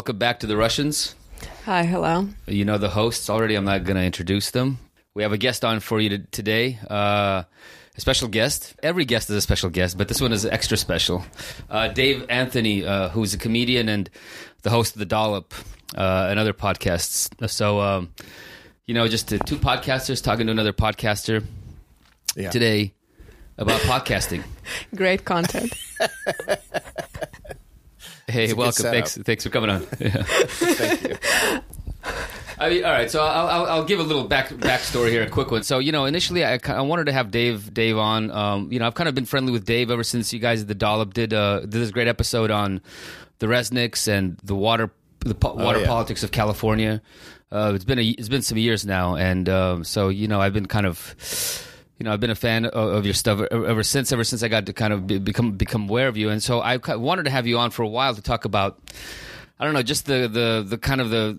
Hey, welcome back to the Russians. Hi, hello. You know the hosts already. I'm not going to introduce them. We have a guest on for you to, today. Uh, a special guest. Every guest is a special guest, but this one is extra special. Uh, Dave Anthony, uh, who's a comedian and the host of The Dollop uh, and other podcasts. So, um, you know, just uh, two podcasters talking to another podcaster Yeah. today about podcasting. Great content. Hey, welcome. Thanks, thanks for coming on. Yeah. Thank you. I mean, all right. So I'll, I'll, I'll give a little back backstory here, a quick one. So you know, initially I, I wanted to have Dave Dave on. Um, you know, I've kind of been friendly with Dave ever since you guys at the Dollop did uh, did this great episode on the Resnicks and the water the po- water yeah. politics of California. Uh, it's been a, it's been some years now, and um, so you know, I've been kind of you know, I've been a fan of, of your stuff ever, since. Ever since I got to kind of be, become become aware of you, and so I wanted to have you on for a while to talk about. I don't know, just the the the kind of the.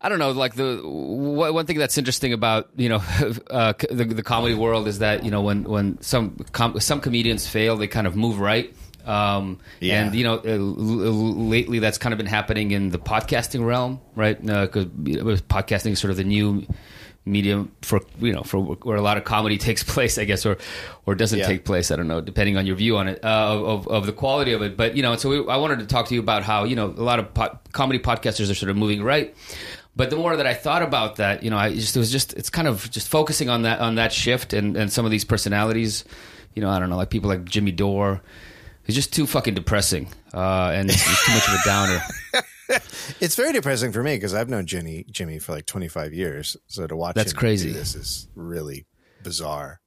I don't know, like the one thing that's interesting about you know uh, the, the comedy world is that you know when when some com- some comedians fail, they kind of move right. Um, Yeah. And you know, uh, lately that's kind of been happening in the podcasting realm, right? Because podcasting is sort of the new medium for you know for where a lot of comedy takes place, I guess, or or doesn't Yeah. take place. I don't know, depending on your view on it, uh, of of the quality of it. But you know, so we, I wanted to talk to you about how you know a lot of po- comedy podcasters are sort of moving right. But the more that I thought about that, you know, I just it was just it's kind of just focusing on that on that shift and and some of these personalities. You know, I don't know, like people like Jimmy Dore. He's just too fucking depressing, uh, and he's too much of a downer. It's very depressing for me because I've known Jimmy Jimmy for like 25 years. So to watch That's him crazy. do this is really bizarre.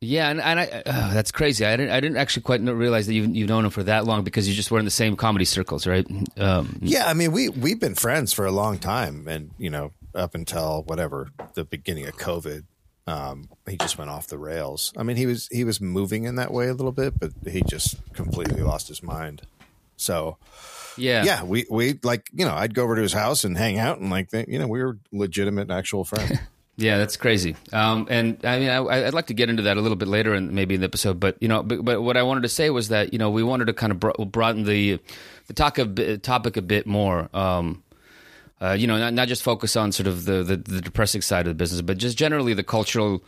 Yeah, and, and I uh, that's crazy. I didn't I didn't actually quite realize that you've you've known him for that long because you just were in the same comedy circles, right? Um, Yeah, I mean we we've been friends for a long time, and you know up until whatever the beginning of COVID, um, he just went off the rails. I mean he was he was moving in that way a little bit, but he just completely lost his mind. So yeah, yeah, we we like you know I'd go over to his house and hang out and like you know we were legitimate actual friends. Yeah, that's crazy. Um, and I mean, I, I'd like to get into that a little bit later, and maybe in the episode. But you know, but, but what I wanted to say was that you know we wanted to kind of bro- broaden the the talk a topic a bit more. Um, uh, you know, not, not just focus on sort of the, the the depressing side of the business, but just generally the cultural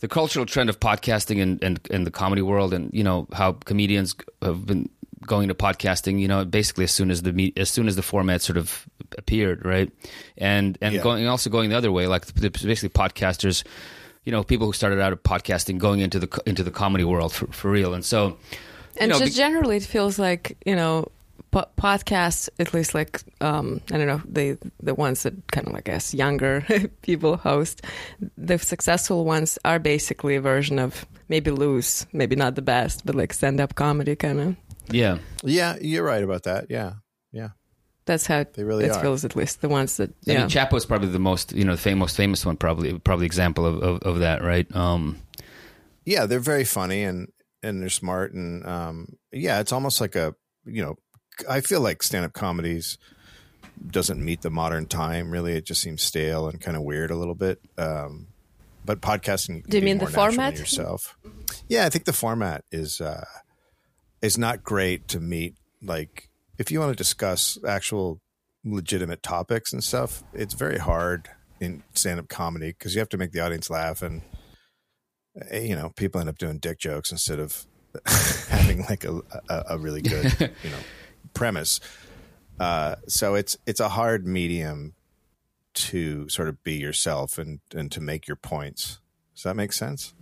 the cultural trend of podcasting and and, and the comedy world, and you know how comedians have been going to podcasting. You know, basically as soon as the me- as soon as the format sort of appeared, right? And and Yeah. going also going the other way, like the, basically podcasters. You know, people who started out of podcasting going into the into the comedy world for, for real, and so. you And know, just be- generally, it feels like you know, po- podcasts. At least, like um, I don't know, the the ones that kind of like I guess younger people host. The successful ones are basically a version of maybe loose, maybe not the best, but like stand up comedy kind of. Yeah, yeah, you're right about that. Yeah, yeah. That's how They really it are. feels. At least the ones that I yeah. mean, Chapo's probably the most, you know, the famous famous one, probably probably example of, of, of that, right? Um, yeah they're very funny and and they're smart and um yeah it's almost like a you know i feel like stand-up comedies doesn't meet the modern time really it just seems stale and kind of weird a little bit um but podcasting Do you mean the more natural in format? yourself yeah i think the format is uh is not great to meet like if you want to discuss actual legitimate topics and stuff it's very hard in stand-up comedy because you have to make the audience laugh and uh, you know people end up doing dick jokes instead of having like a, a, a really good you know premise. Uh, so it's it's a hard medium to sort of be yourself and and to make your points. Does that make sense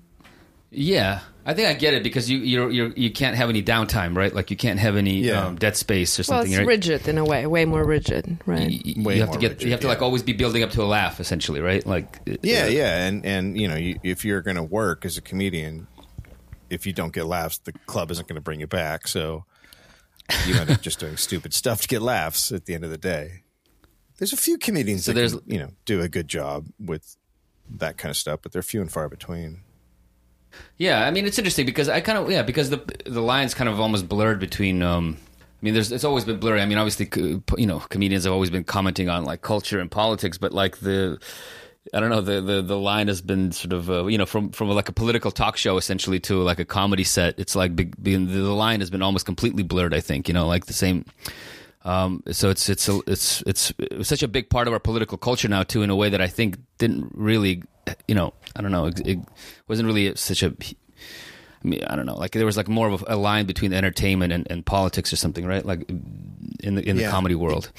yeah, I think I get it because you you're, you're you can't have any downtime, right? Like you can't have any Yeah. um, dead space or well, something, it's right? rigid in a way, way more rigid, right? Y- y- Way you have to get rigid, you have to like always be building up to a laugh, essentially, right? Like yeah uh, yeah and and you know you, if you're going to work as a comedian if you don't get laughs the club isn't going to bring you back so you end up just doing stupid stuff to get laughs at the end of the day there's a few comedians So that there's- can, you know do a good job with that kind of stuff but they're few and far between Yeah, I mean it's interesting because I kind of yeah because the the lines kind of almost blurred between. Um, I mean, there's it's always been blurry. I mean, obviously, you know, comedians have always been commenting on like culture and politics, but like the. I don't know the, the, the line has been sort of uh, you know from from like a political talk show essentially to like a comedy set. It's like big, the line has been almost completely blurred. I think you know like the same Um, so it's it's a, it's it's such a big part of our political culture now too, in a way that I think didn't really, you know, I don't know, it, it wasn't really such a. I mean, I don't know. Like there was like more of a, line between entertainment and, and, politics or something, right? Like in the in the yeah. comedy world.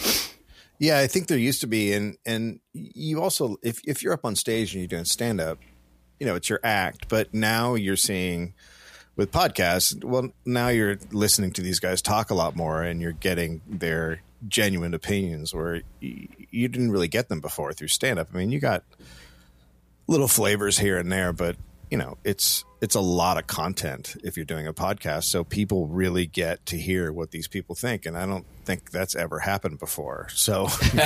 Yeah, I think there used to be, and and you also, if if you're up on stage and you're doing stand up, you know, it's your act. But now you're seeing with podcasts, well, now you're listening to these guys talk a lot more, and you're getting their genuine opinions where you, you didn't really get them before through stand up. I mean, you got little flavors here and there, but you know, it's it's a lot of content if you're doing a podcast. So people really get to hear what these people think, and I don't think that's ever happened before. So pulling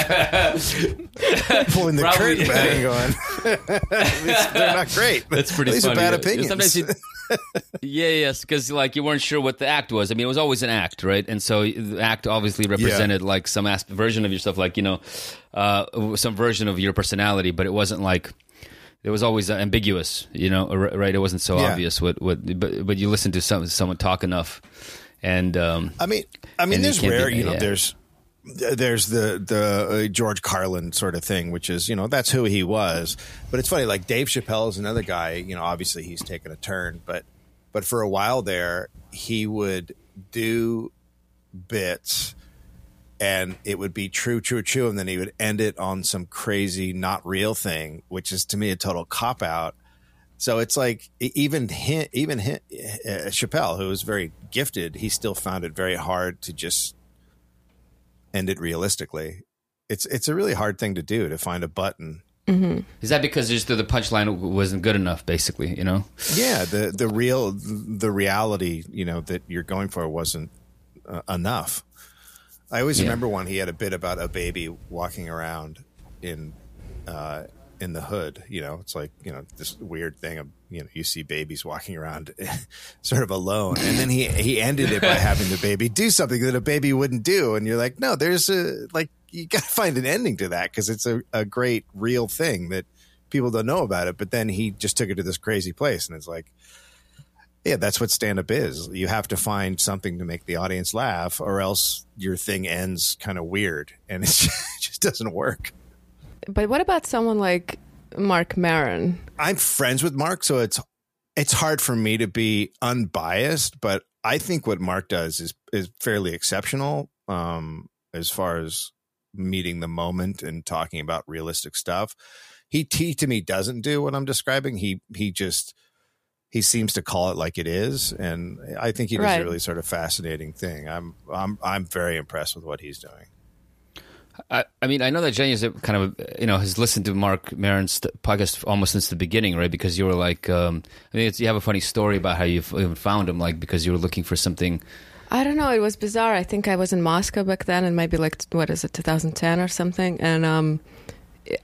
the Probably. curtain back and going, they're not great. That's pretty. These funny. are bad opinions. Sometimes you, yeah, yes, because like you weren't sure what the act was. I mean, it was always an act, right? And so the act obviously represented yeah. like some version of yourself, like you know, uh, some version of your personality, but it wasn't like it was always ambiguous, you know, right? It wasn't so yeah. obvious what, what, but, but you listen to some, someone talk enough. And, um, I mean, I mean, there's rare, be, you know, yeah. there's, there's the, the uh, George Carlin sort of thing, which is, you know, that's who he was. But it's funny, like Dave Chappelle is another guy, you know, obviously he's taken a turn, but, but for a while there, he would do bits and it would be true, true, true, and then he would end it on some crazy, not real thing, which is to me a total cop out. So it's like even him, even him, uh, Chappelle, who was very gifted, he still found it very hard to just end it realistically. It's it's a really hard thing to do to find a button. Mm-hmm. Is that because just the punchline wasn't good enough, basically? You know? Yeah, the the real the reality, you know, that you're going for wasn't uh, enough. I always yeah. remember one. He had a bit about a baby walking around in uh, in the hood. You know, it's like you know this weird thing of you know you see babies walking around sort of alone, and then he he ended it by having the baby do something that a baby wouldn't do, and you're like, no, there's a like you got to find an ending to that because it's a, a great real thing that people don't know about it. But then he just took it to this crazy place, and it's like yeah, that's what stand up is. You have to find something to make the audience laugh, or else your thing ends kind of weird and it just doesn't work. But what about someone like Marc Maron? I'm friends with Marc, so it's it's hard for me to be unbiased, but I think what Marc does is is fairly exceptional um, as far as meeting the moment and talking about realistic stuff. He, he to me doesn't do what I'm describing. He he just he seems to call it like it is, and I think he does right. a really sort of fascinating thing. I'm I'm I'm very impressed with what he's doing. I, I mean, I know that Jenny is kind of you know has listened to Marc Maron's podcast almost since the beginning, right? Because you were like, um, I mean, you have a funny story about how you even found him, like because you were looking for something. I don't know. It was bizarre. I think I was in Moscow back then, and maybe like what is it, 2010 or something. And um,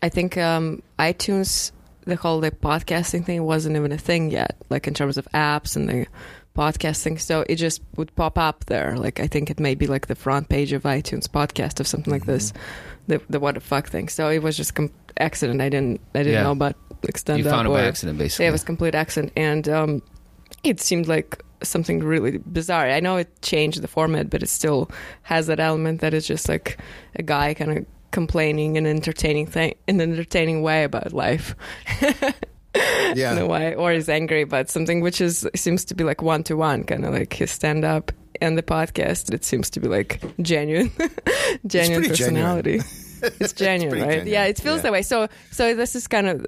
I think um, iTunes the whole like podcasting thing wasn't even a thing yet, like in terms of apps and the podcasting. So it just would pop up there. Like I think it may be like the front page of iTunes podcast or something like mm-hmm. this, the the what the fuck thing. So it was just com- accident. I didn't I didn't yeah. know about extend. You found it by accident, basically. Yeah, it was complete accident, and um, it seemed like something really bizarre. I know it changed the format, but it still has that element that is just like a guy kind of complaining and entertaining thing in an entertaining way about life. yeah. In a way, or is angry about something, which is seems to be like one to one, kind of like his stand up and the podcast. It seems to be like genuine, genuine personality. Genuine. it's genuine, it's right? Genuine. Yeah, it feels yeah. that way. So, so this is kind of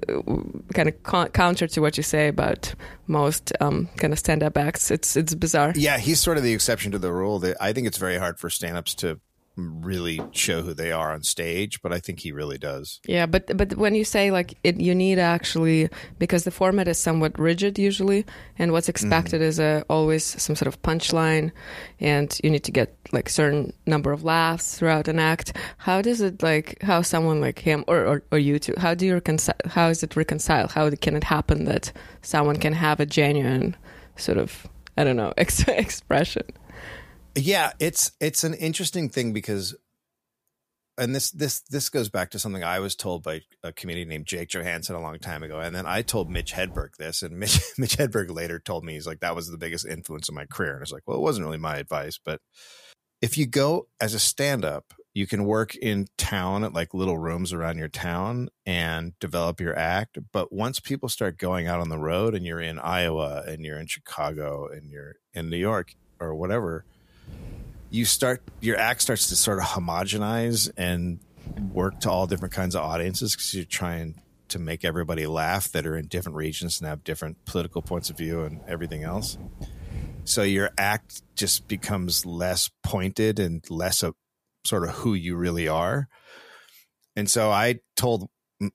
kind of con- counter to what you say about most um, kind of stand up acts. It's it's bizarre. Yeah, he's sort of the exception to the rule. I think it's very hard for stand ups to really show who they are on stage but i think he really does. Yeah but but when you say like it you need actually because the format is somewhat rigid usually and what's expected mm-hmm. is a, always some sort of punchline and you need to get like certain number of laughs throughout an act. How does it like how someone like him or or, or you two how do you reconcile how is it reconcile how can it happen that someone can have a genuine sort of i don't know ex- expression yeah, it's it's an interesting thing because and this this this goes back to something I was told by a comedian named Jake Johannsen a long time ago, and then I told Mitch Hedberg this, and Mitch Mitch Hedberg later told me he's like that was the biggest influence of my career, and I was like, well, it wasn't really my advice, but if you go as a stand up, you can work in town at like little rooms around your town and develop your act. But once people start going out on the road and you're in Iowa and you're in Chicago and you're in New York or whatever, you start your act starts to sort of homogenize and work to all different kinds of audiences because you're trying to make everybody laugh that are in different regions and have different political points of view and everything else. So your act just becomes less pointed and less of sort of who you really are. And so I told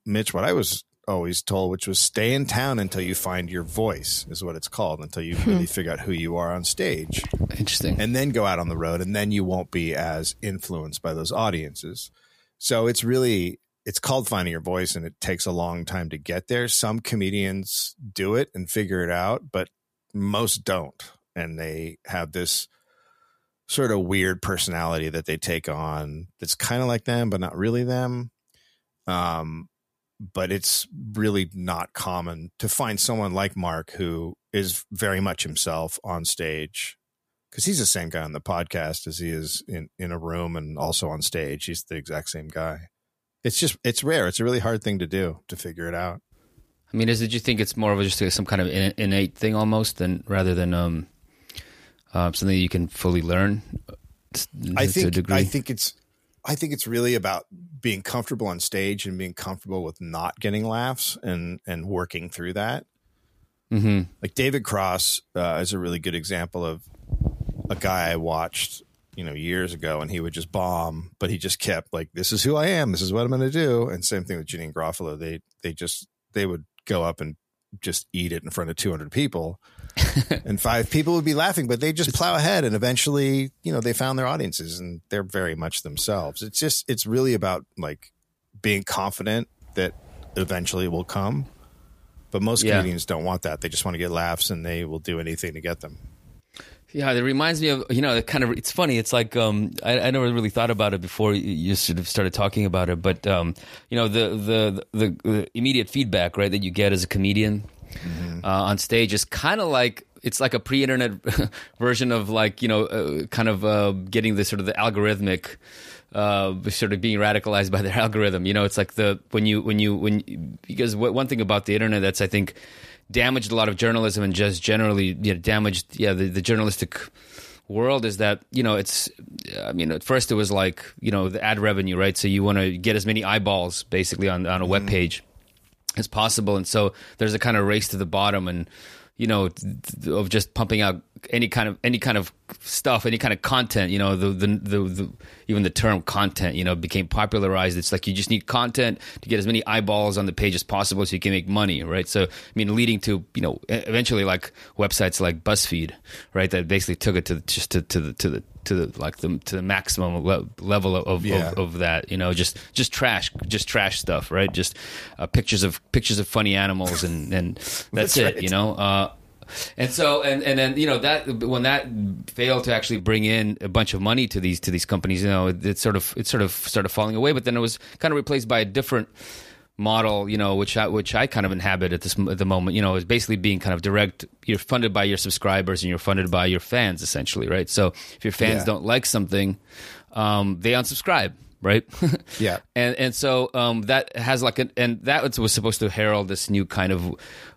Mitch what I was always told, which was stay in town until you find your voice, is what it's called, until you really figure out who you are on stage. Interesting. And then go out on the road, and then you won't be as influenced by those audiences. So it's really it's called finding your voice and it takes a long time to get there. Some comedians do it and figure it out, but most don't. And they have this sort of weird personality that they take on that's kind of like them, but not really them. Um, but it's really not common to find someone like Marc who is very much himself on stage because he's the same guy on the podcast as he is in, in a room and also on stage. He's the exact same guy it's just it's rare. It's a really hard thing to do to figure it out. I mean, is it you think it's more of a, just some kind of innate thing almost than rather than um, uh, something you can fully learn? I think I think it's I think it's really about being comfortable on stage and being comfortable with not getting laughs and and working through that. Mm-hmm. Like David Cross uh, is a really good example of a guy I watched you know years ago and he would just bomb but he just kept like this is who i am this is what i'm going to do and same thing with Janeane Garofalo they they just they would go up and just eat it in front of 200 people and five people would be laughing but they just plow ahead and eventually you know they found their audiences and they're very much themselves it's just it's really about like being confident that eventually it will come but most yeah. comedians don't want that they just want to get laughs and they will do anything to get them yeah, it reminds me of you know, it kind of it's funny. It's like um, I, I never really thought about it before you sort of started talking about it, but um, you know, the, the the the immediate feedback right that you get as a comedian mm-hmm. uh, on stage is kind of like it's like a pre-internet version of like you know, uh, kind of uh, getting the sort of the algorithmic. Uh, sort of being radicalized by their algorithm, you know, it's like the when you when you when because one thing about the internet that's I think damaged a lot of journalism and just generally you know, damaged yeah the, the journalistic world is that you know it's i mean at first it was like you know the ad revenue right so you want to get as many eyeballs basically on on a mm-hmm. web page as possible. And so there's a kind of race to the bottom and you know of just pumping out any kind of any kind of stuff, any kind of content. You know, the, the the, the even the term content, you know, became popularized. It's like you just need content to get as many eyeballs on the page as possible, so you can make money, right? So, I mean, leading to you know eventually like websites like BuzzFeed, right, that basically took it to just to, to the to the to the like the to the maximum le- level of, yeah. of, of that you know just just trash just trash stuff right just uh, pictures of pictures of funny animals and and that's, that's it right. you know uh, and so and and then you know that when that failed to actually bring in a bunch of money to these to these companies you know it, it sort of it sort of started falling away but then it was kind of replaced by a different model, you know, which I, which I kind of inhabit at this at the moment, you know, is basically being kind of direct. You're funded by your subscribers and you're funded by your fans, essentially, right? So if your fans yeah. don't like something, um, they unsubscribe, right? yeah. And and so um, that has like a, and that was supposed to herald this new kind of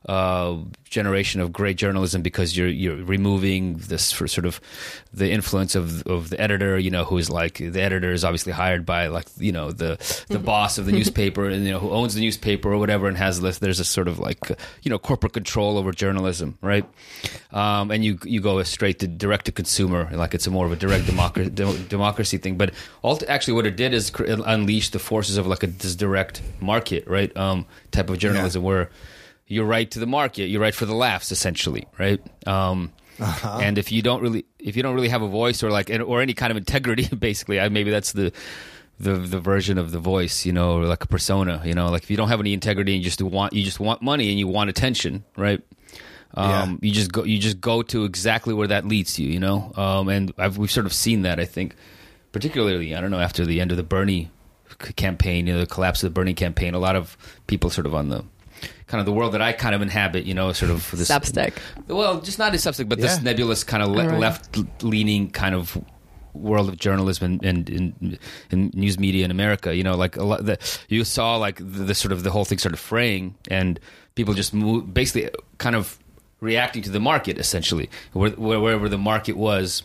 uh, generation of great journalism because you're you're removing this for sort of the influence of of the editor, you know, who's like the editor is obviously hired by like you know the the mm-hmm. boss of the newspaper and you know who owns the newspaper or whatever and has this there's a sort of like you know corporate control over journalism, right? Um, and you you go straight to direct to consumer, like it's a more of a direct democracy democracy thing. But all actually what it did is unleash the forces of like a this direct market, right? Um, type of journalism yeah. where you write to the market, you write for the laughs, essentially, right? Um, uh-huh. And if you don't really, if you don't really have a voice or like, or any kind of integrity, basically, I, maybe that's the the the version of the voice, you know, or like a persona, you know, like if you don't have any integrity and you just want you just want money and you want attention, right? Um, yeah. You just go you just go to exactly where that leads you, you know. Um, and I've, we've sort of seen that, I think, particularly I don't know after the end of the Bernie campaign, you know, the collapse of the Bernie campaign, a lot of people sort of on the kind of the world that I kind of inhabit, you know, sort of this Substack. Well, just not a Substack, but yeah. this nebulous kind of le- right. left leaning kind of world of journalism and, and, and, and news media in America. You know, like a lot the, you saw like the, the sort of the whole thing started fraying, and people just move, basically kind of reacting to the market essentially, where, wherever the market was.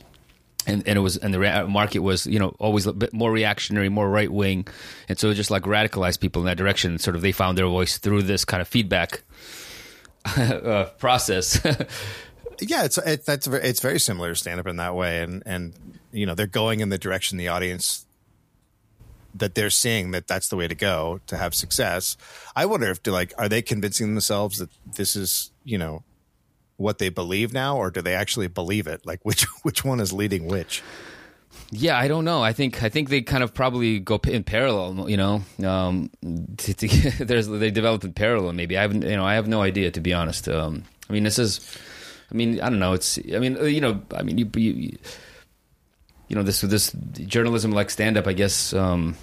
And, and it was and the market was you know always a bit more reactionary, more right wing, and so it just like radicalized people in that direction. Sort of they found their voice through this kind of feedback uh, process. yeah, it's it, that's very, it's very similar to stand up in that way, and and you know they're going in the direction the audience that they're seeing that that's the way to go to have success. I wonder if like are they convincing themselves that this is you know what they believe now, or do they actually believe it? Like which which one is leading which? Yeah, I don't know. I think I think they kind of probably go in parallel. You know, um, to, to, there's they develop in parallel. Maybe I haven't. You know, I have no idea to be honest. Um, I mean, this is. I mean, I don't know. It's. I mean, you know. I mean, you. you, you know, this this journalism like stand up. I guess um,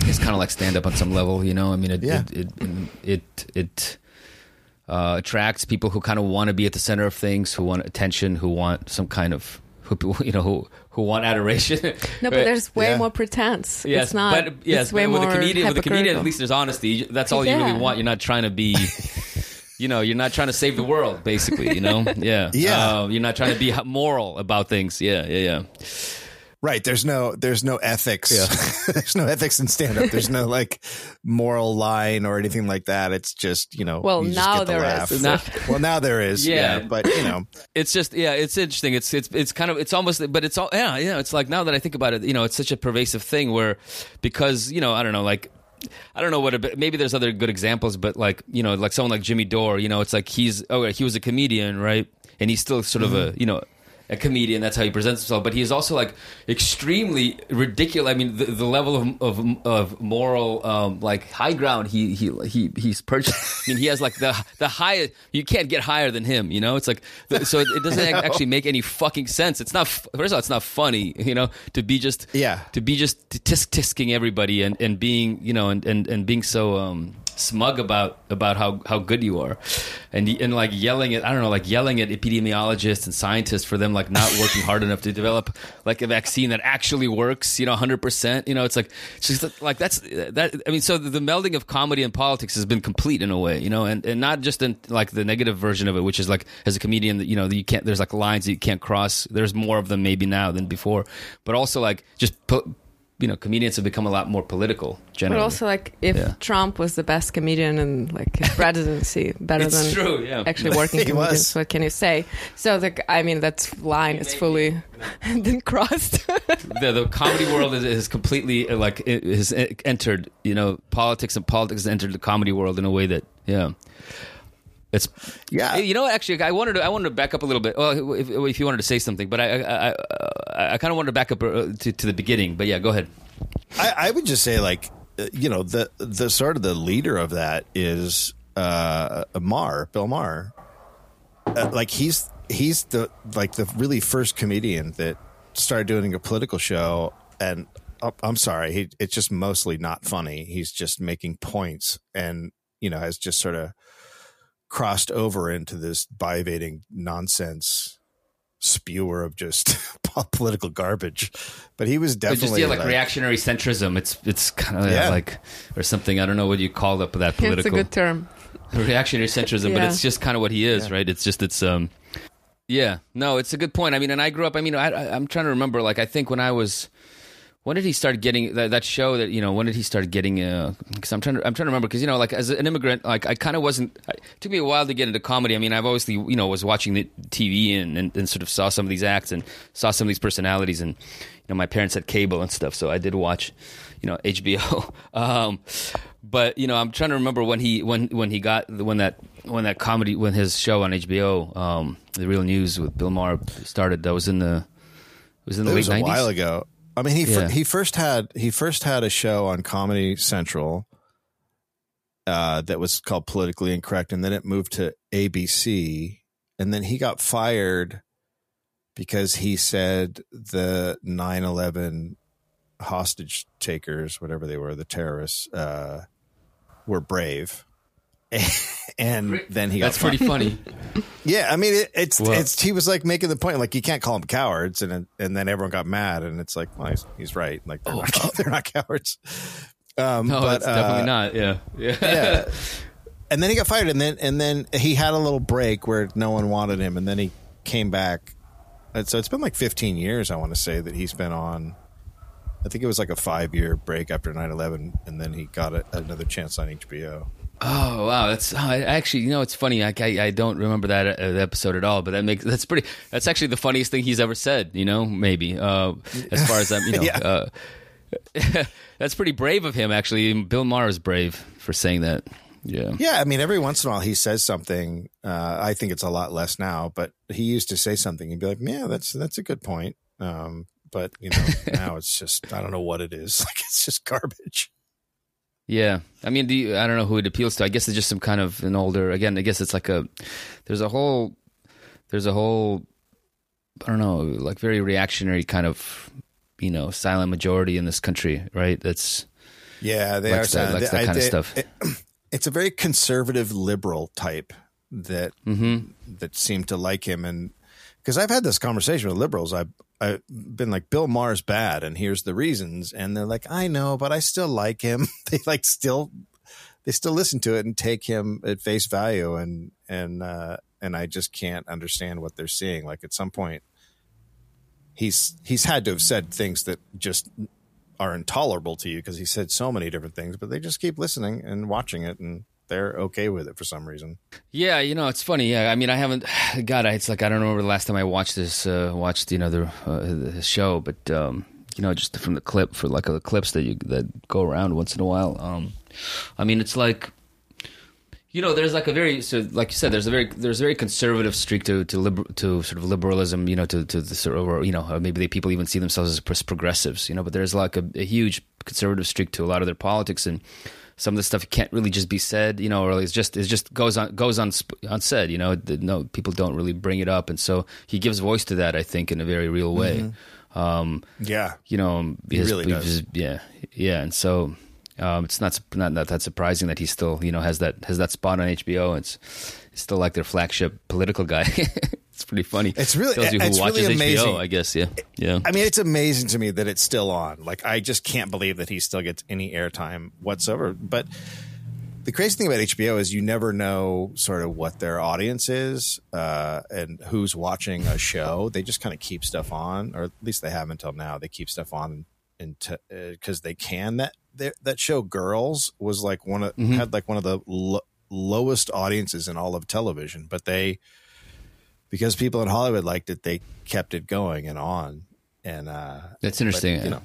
it's kind of like stand up on some level. You know, I mean, it Yeah. it it it, it uh, attracts people who kind of want to be at the center of things, who want attention, who want some kind of who you know who who want adoration. No, but Right? there's way Yeah. more pretense. Yes, it's not. but yes, it's way with more a comedian, with a comedian, at least there's honesty. That's all you Yeah. really want. You're not trying to be, you know, you're not trying to save the world, basically. You know, yeah, Yeah. Uh, you're not trying to be moral about things. Yeah, yeah, yeah. Right. There's no there's no ethics. Yeah. there's no ethics in stand up. There's no like moral line or anything like that. It's just, you know, Well, you just now get the laugh. is. Now- well, now there is. Yeah. Yeah. But, you know, It's just yeah, it's interesting. It's it's it's kind of it's almost, but it's all yeah, yeah. It's like now that I think about it, you know, it's such a pervasive thing where because you know I don't know like. I don't know what. A, maybe there's other good examples, but like you know, like someone like Jimmy Dore, you know, it's like he's oh he was a comedian, right? And he's still sort of a mm-hmm. you know a comedian. That's how he presents himself. But he is also like extremely ridiculous. I mean, the, the level of of, of moral um, like high ground he he he he's purchased. I mean, he has like the the highest. You can't get higher than him. You know, it's like so it, it doesn't actually make any fucking sense. It's not first of all, it's not funny. You know, to be just Yeah. to be just tisk tisking everybody and, and being you know and, and, and being so um, smug about about how, how good you are. And and like yelling at I don't know like yelling at epidemiologists and scientists for them like not working hard enough to develop like a vaccine that actually works you know 100% you know it's like it's just like that's that I mean so the, the melding of comedy and politics has been complete in a way you know and, and not just in like the negative version of it which is like as a comedian you know you can't there's like lines that you can't cross. There's more of them maybe now than before. But also like just po- you know comedians have become a lot more political Generally, But also, like, if Yeah. Trump was the best comedian in like his presidency, better It's than true, yeah. actually working He comedians, was. what can you say? So, the, I mean, that line is fully been crossed. the, the comedy world is, is completely like it has e- entered you know politics and politics has entered the comedy world in a way that yeah it's Yeah. you know actually I wanted to I wanted to back up a little bit. Well if, if you wanted to say something but I I, I, I kind of wanted to back up uh, to, to the beginning but yeah go ahead. I, I would just say like uh, you know the the sort of the leader of that is uh Maher Bill Maher. Uh, like he's he's the like the really first comedian that started doing a political show and uh, I'm sorry he it's just mostly not funny. He's just making points and you know has just sort of crossed over into this bivating nonsense spewer of just political garbage but he was But just definitely yeah like, reactionary centrism it's it's kind of Yeah. like or something I don't know what you call up that it's a political good term. reactionary centrism, but it's just kind of what he is, right? It's just it's um, yeah, no, it's a good point. I mean, and I grew up. I mean, I, I, I'm trying to remember. Like, I think when I was, when did he start getting that, that show? That you know, when did he start getting? Because I'm trying to I'm trying to remember. Because you know, like as an immigrant, like I kind of wasn't. It took me a while to get into comedy. I mean, I've obviously you know was watching the TV and, and and sort of saw some of these acts and saw some of these personalities and you know my parents had cable and stuff, so I did watch you know HBO. um, but you know, I'm trying to remember when he when when he got when that when that comedy when his show on HBO, um, the Real News with Bill Maher started. That was in the it was in the it late was a 90s. while ago. I mean, he fir- Yeah. he first had he first had a show on Comedy Central uh, that was called Politically Incorrect, and then it moved to ABC, and then he got fired because he said the 9-11 hostage takers, whatever they were, the terrorists, uh, were brave. and then he got That's pretty funny. Yeah, I mean, it, it's Well- it's he was like making the point, like you can't call them cowards, and and then everyone got mad, and it's like, well, he's, he's right, like they're, not, they're not cowards. Um, No, but, it's definitely uh, not. Yeah, yeah. Yeah, and then he got fired, and then and then he had a little break where no one wanted him, and then he came back. And so it's been like 15 years, I want to say, that he's been on. I think it was like a five year break after 9 11, and then he got a, another chance on HBO. Oh wow, that's oh, I, actually you know it's funny. I, I, I don't remember that uh, episode at all, but that makes that's pretty. That's actually the funniest thing he's ever said. You know, maybe uh, as far as I'm, you know, Yeah. uh, that's pretty brave of him. Actually, Bill Maher is brave for saying that. Yeah, Yeah, I mean, every once in a while he says something. Uh, I think it's a lot less now, but he used to say something. He'd be like, "Yeah, that's that's a good point." Um, but you know, now it's just I don't know what it is. Like it's just garbage. Yeah, I mean, do you, I don't know who it appeals to. I guess it's just some kind of an older. Again, I guess it's like a. There's a whole. There's a whole. I don't know, like very reactionary kind of, you know, silent majority in this country, right? That's Yeah, they Likes are that- likes that I- kind of stuff. it- it's a very conservative liberal type that Mm-hmm. that seem to like him, and because I've had this conversation with liberals, I've I've been like, Bill Maher's bad, and here's the reasons, and they're like, I know, but I still like him. they like still they still listen to it and take him at face value, and and uh, and I just can't understand what they're seeing. Like at some point, he's he's had to have said things that just are intolerable to you because he said so many different things, but they just keep listening and watching it, and they're okay with it for some reason. Yeah, you know, it's funny. Yeah, I mean, I haven't. God, it's like I don't remember the last time I watched this, uh, watched you know the, uh, the show, but um, you know, just from the clip for like the clips that you that go around once in a while. Um, I mean, it's like. You know, there's like a very so, like you said, there's a very there's a very conservative streak to to liber, to sort of liberalism. You know, to to the sort of you know maybe they, people even see themselves as progressives. You know, but there's like a, a huge conservative streak to a lot of their politics and some of the stuff can't really just be said, you know, or it's just it just goes on goes on unsaid. You know, no people don't really bring it up, and so he gives voice to that. I think in a very real way. Um, Yeah, you know, his- really does. his- yeah, yeah, and so um, it's not not not that surprising that he still you know has that has that spot on HBO. It's it's still like their flagship political guy. it's pretty funny. It's really- tells you who it's watches really amazing. HBO. I guess yeah, yeah. I mean, it's amazing to me that it's still on. Like, I just can't believe that he still gets any airtime whatsoever. But the crazy thing about HBO is you never know sort of what their audience is uh, and who's watching a show. They just kind of keep stuff on, or at least they have until now. They keep stuff on because they can. That that show Girls was like one of had like one of the lo- lowest audiences in all of television, but they because people in Hollywood liked it, they kept it going and on. And uh, That's interesting. but, you know,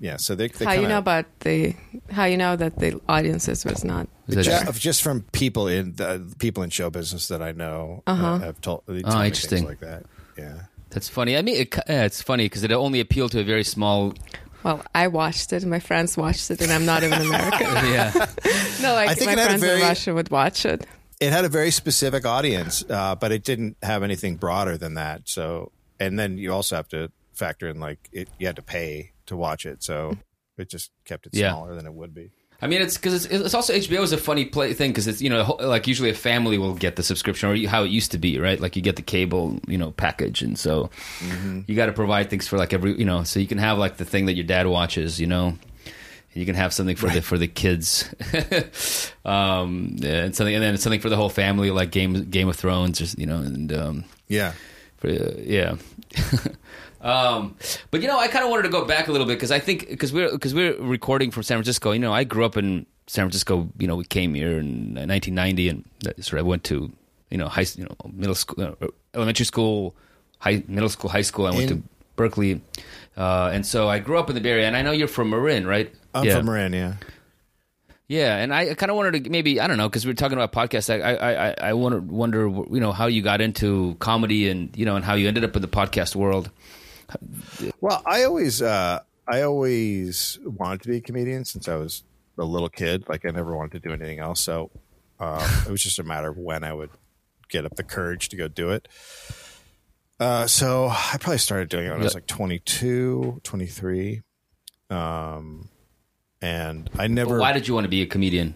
yeah. So they, they how you kinda- know about the how you know that the audiences was not Is that- just, just from people in the people in show business that I know Uh-huh. uh, have told, they Oh, me interesting. things like that. Yeah. That's funny. I mean, it, yeah, it's funny because it only appealed to a very small. well i watched it my friends watched it and i'm not even american Yeah, no like I think my it had a friends very- in russia would watch it It had a very specific audience, uh, but it didn't have anything broader than that. So, and then you also have to factor in like it, you had to pay to watch it, so it just kept it Yeah. smaller than it would be. I mean, it's because it's, it's also HBO is a funny play thing because it's you know like usually a family will get the subscription or how it used to be, right? Like you get the cable you know package, and so you got to provide things for like every you know, so you can have like the thing that your dad watches, you know. You can have something for the for the kids, um, and something, and then something for the whole family, like Game Game of Thrones, or, you know, and um, Yeah. for, uh, yeah. um, but you know, I kind of wanted to go back a little bit because I think because we're because we're recording from San Francisco. You know, I grew up in San Francisco. You know, we came here in 1990, and where I went to. You know, high you know middle school, uh, elementary school, high middle school, high school. I went In- to Berkeley, uh, and so I grew up in the Bay Area. And I know you're from Marin, right? I'm yeah. from Marin, yeah. Yeah, and I kind of wanted to maybe I don't know because we are talking about podcasts. I I I, I wonder wonder you know how you got into comedy and you know and how you ended up in the podcast world. Well, I always, uh, I always wanted to be a comedian since I was a little kid. Like I never wanted to do anything else. So um, it was just a matter of when I would get up the courage to go do it. Uh, so I probably started doing it when I was like 22, 23. Um, and I never, Why did you want to be a comedian?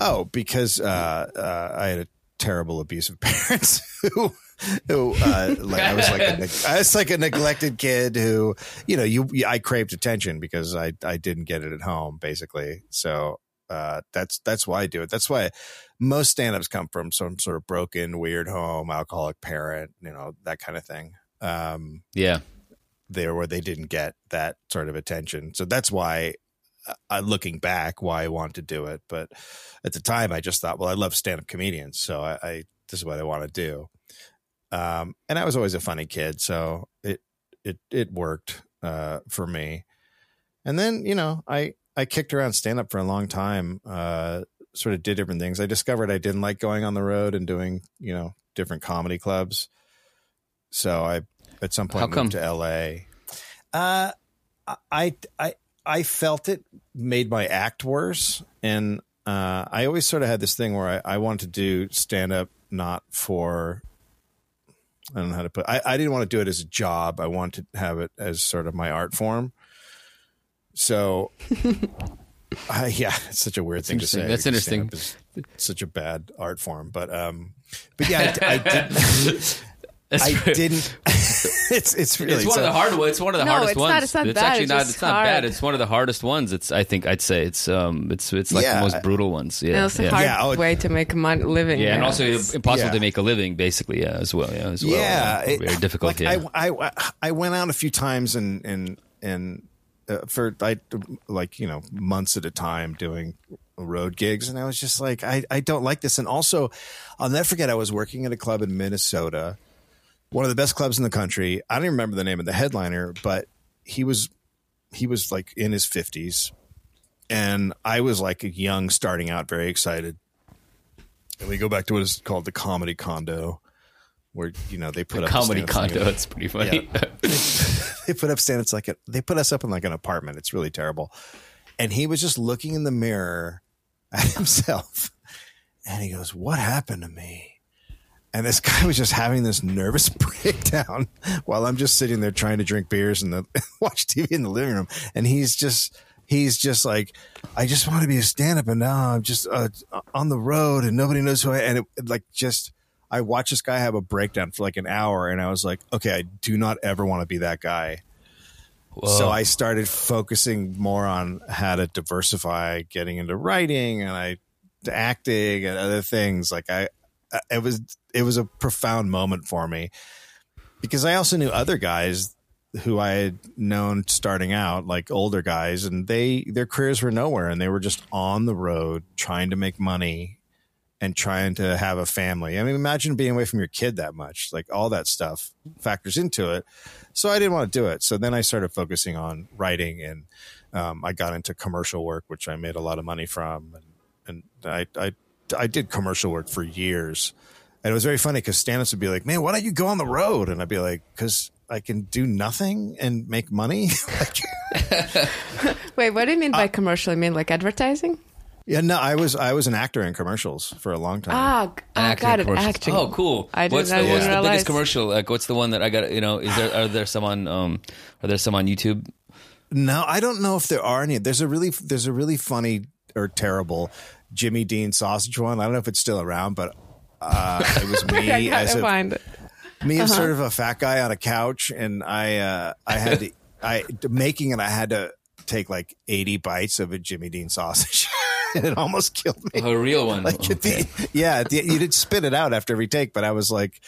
Oh, because uh, uh, I had a terrible abusive parents who who uh, like I was like a, neg- I was like a neglected kid who you know you I craved attention because I I didn't get it at home basically so uh, that's that's why I do it that's why most stand-ups come from some sort of broken weird home alcoholic parent you know that kind of thing um Yeah. there where they didn't get that sort of attention so that's why uh, looking back why I want to do it but at the time I just thought well I love stand-up comedians so I, I this is what I want to do um, and I was always a funny kid, so it it it worked uh, for me. And then you know, I I kicked around stand up for a long time. Uh, sort of did different things. I discovered I didn't like going on the road and doing you know different comedy clubs. So I at some point How come? moved to L.A. Uh, I I I felt it made my act worse, and uh, I always sort of had this thing where I, I wanted to do stand up not for I don't know how to put. I, I didn't want to do it as a job. I wanted to have it as sort of my art form. So, I, yeah, it's such a weird thing to say. That's interesting. Such a bad art form, but um, but yeah, I, I did. I didn't. it's it's really It's one of the hard ones. It's one of the No, hardest it's ones. not- it's not bad, actually it's not. just It's not hard. bad. It's one of the hardest ones. It's. I think I'd say it's. Um. It's. It's like Yeah. the most brutal ones. Yeah. And it's a yeah. hard Yeah, it- way to make a mon- living. Yeah, and also impossible Yeah. to make a living, basically. Yeah, as well. Yeah, as well. yeah, Yeah, it- very difficult. Like yeah. I, I I went out a few times and and and uh, for I like you know months at a time doing road gigs, and I was just like I I don't like this. And also, I'll never forget I was working at a club in Minnesota, one of the best clubs in the country. I don't even remember the name of the headliner, but he was he was like in his fifties, and I was like a young, starting out, very excited. And we go back to what is called the comedy condo, where you know they put up comedy condo. It's pretty funny. they put up stand. It's like a, they put us up in like an apartment. It's really terrible. And he was just looking in the mirror at himself, and he goes, "What happened to me?" And this guy was just having this nervous breakdown while I'm just sitting there trying to drink beers and watch TV in the living room. And he's just, he's just like, I just want to be a stand up and now I'm just uh, on the road and nobody knows who I And it, like just, I watched this guy have a breakdown for like an hour and I was like, okay, I do not ever want to be that guy. So I started focusing more on how to diversify, getting into writing and I acting and other things. Like I, it was it was a profound moment for me because I also knew other guys who I had known starting out, like older guys, and they their careers were nowhere, and they were just on the road trying to make money and trying to have a family. I mean, imagine being away from your kid that much. Like all that stuff factors into it. So I didn't want to do it. So then I started focusing on writing, and um, I got into commercial work, which I made a lot of money from, and and I I I did commercial work for years. And it was very funny because stand-ups would be like, man, why don't you go on the road? And I'd be like, because I can do nothing and make money. like, Wait, what do you mean Uh, by commercial? You mean like advertising? yeah, no, I was I was an actor in commercials for a long time. Ah, oh, Acting got it. Acting. Oh, cool. I didn't- what's the, what's the biggest commercial? Like, what's the one that I got? You know, is there are there some on um are there some on YouTube? No, I don't know if there are any. There's a really there's a really funny or terrible Jimmy Dean sausage one. I don't know if it's still around, but uh, it was me I as a find it. me as Uh-huh. sort of a fat guy on a couch, and I uh, I had to I making it. I had to take like 80 bites of a Jimmy Dean sausage, and it almost killed me. A real one. Like at Okay. the, yeah, at the, you did spit it out after every take, but I was like,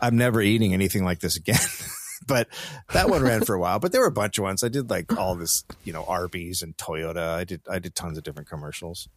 I'm never eating anything like this again. but that one ran for a while. But there were a bunch of ones. I did like all this, you know, Arby's and Toyota. I did I did tons of different commercials.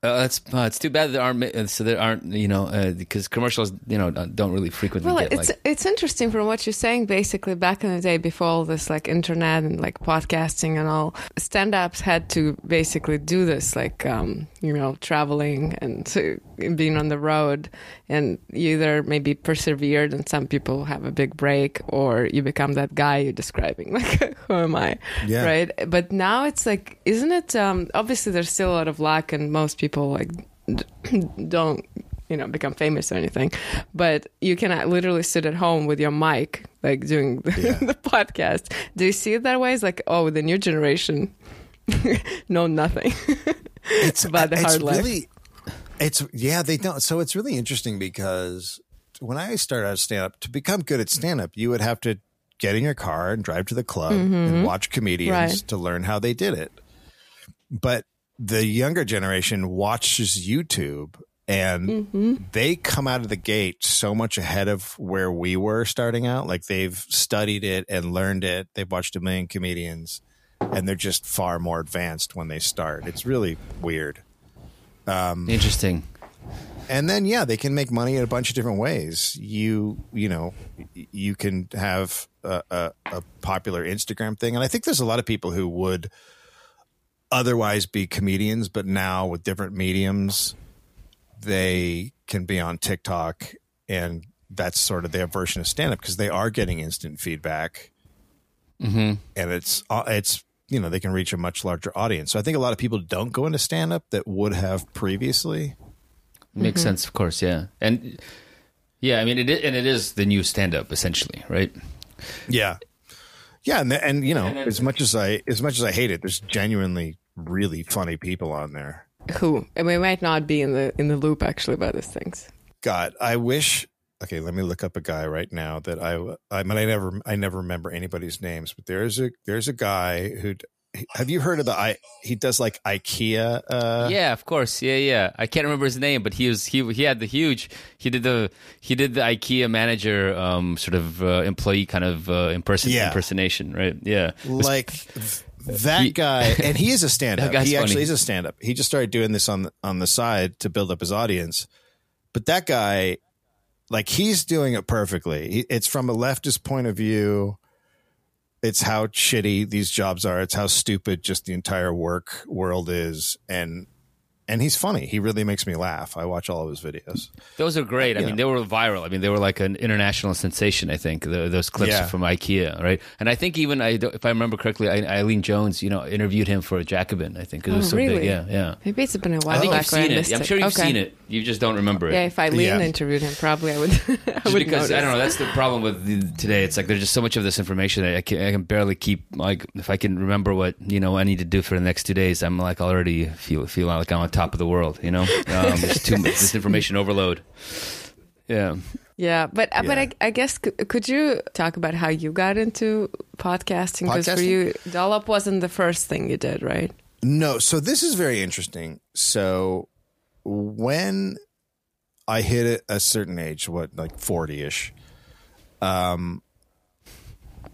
Uh, that's uh, it's too bad there aren't uh, so there aren't you know uh, because commercials you know don't really frequently Well, get it's like it's interesting from what you're saying. Basically, back in the day, before all this like internet and like podcasting and all, stand-ups had to basically do this, like um, you know, traveling and to, being on the road, and you either maybe persevered, and some people have a big break, or you become that guy you're describing. Like, who am I? Yeah. Right. But now it's like, isn't it? Um, obviously, there's still a lot of luck, and most people like don't you know become famous or anything but you can uh, literally sit at home with your mic like doing the, Yeah. the podcast do you see it that way it's like oh the new generation know nothing It's about the it's hard life. really It's yeah, they don't. So it's really interesting because when I started out stand up, to become good at stand up, you would have to get in your car and drive to the club and watch comedians Right. to learn how they did it. But the younger generation watches YouTube and mm-hmm. they come out of the gate so much ahead of where we were starting out. Like they've studied it and learned it. They've watched a million comedians and they're just far more advanced when they start. It's really weird. Um, Interesting. and then yeah they can make money in a bunch of different ways you you know you can have a, a, a popular instagram thing and i think there's a lot of people who would otherwise be comedians but now with different mediums they can be on tiktok and that's sort of their version of stand-up because they are getting instant feedback Mm-hmm. and it's uh, it's you know they can reach a much larger audience so i think a lot of people don't go into stand-up that would have previously Makes sense, of course. Yeah, and yeah, I mean, it and it is the new stand-up essentially, right? Yeah, yeah, and and you know, as much as I as much as I hate it, there's genuinely really funny people on there. Who? And we might not be in the in the loop actually about these things. God, I wish. Okay, let me look up a guy right now that I I mean I never I never remember anybody's names, but there's a there's a guy who have you heard of the I he does like IKEA uh yeah, of course. Yeah, yeah. I can't remember his name, but he was he he had the huge. He did the he did the IKEA manager um sort of uh, employee kind of uh, imperson- Yeah. impersonation, right? Yeah. like that He- guy and he is a stand-up he actually funny. is a stand-up he just started doing this on the, on the side to build up his audience but that guy like he's doing it perfectly he, it's from a leftist point of view it's how shitty these jobs are. It's how stupid just the entire work world is. And and he's funny he really makes me laugh i watch all of his videos Those are great. I Yeah. mean, they were viral. I mean, they were like an international sensation. I think the, those clips Yeah. from IKEA, right? And I think even I, if I remember correctly, I, Eileen Jones, you know, interviewed him for Jacobin. I think 'cause it was Oh, so big. Yeah, yeah. Maybe it's been a while I think back you've seen I it. missed I'm sure you've Okay. seen it. You just don't remember it. Yeah, if Eileen Yeah. interviewed him, probably I would. I would because I don't know. That's the problem with the, today. It's like there's just so much of this information that I can, I can barely keep. Like if I can remember what you know I need to do for the next two days, I'm like already feel feel like I'm on top of the world. You know, um, there's too much this information overload. Yeah. Yeah, but but I, I guess could, could you talk about how you got into podcasting? Because for you, Dollop wasn't the first thing you did, right? No, so this is very interesting. So when I hit a, a certain age, what like forty ish, um,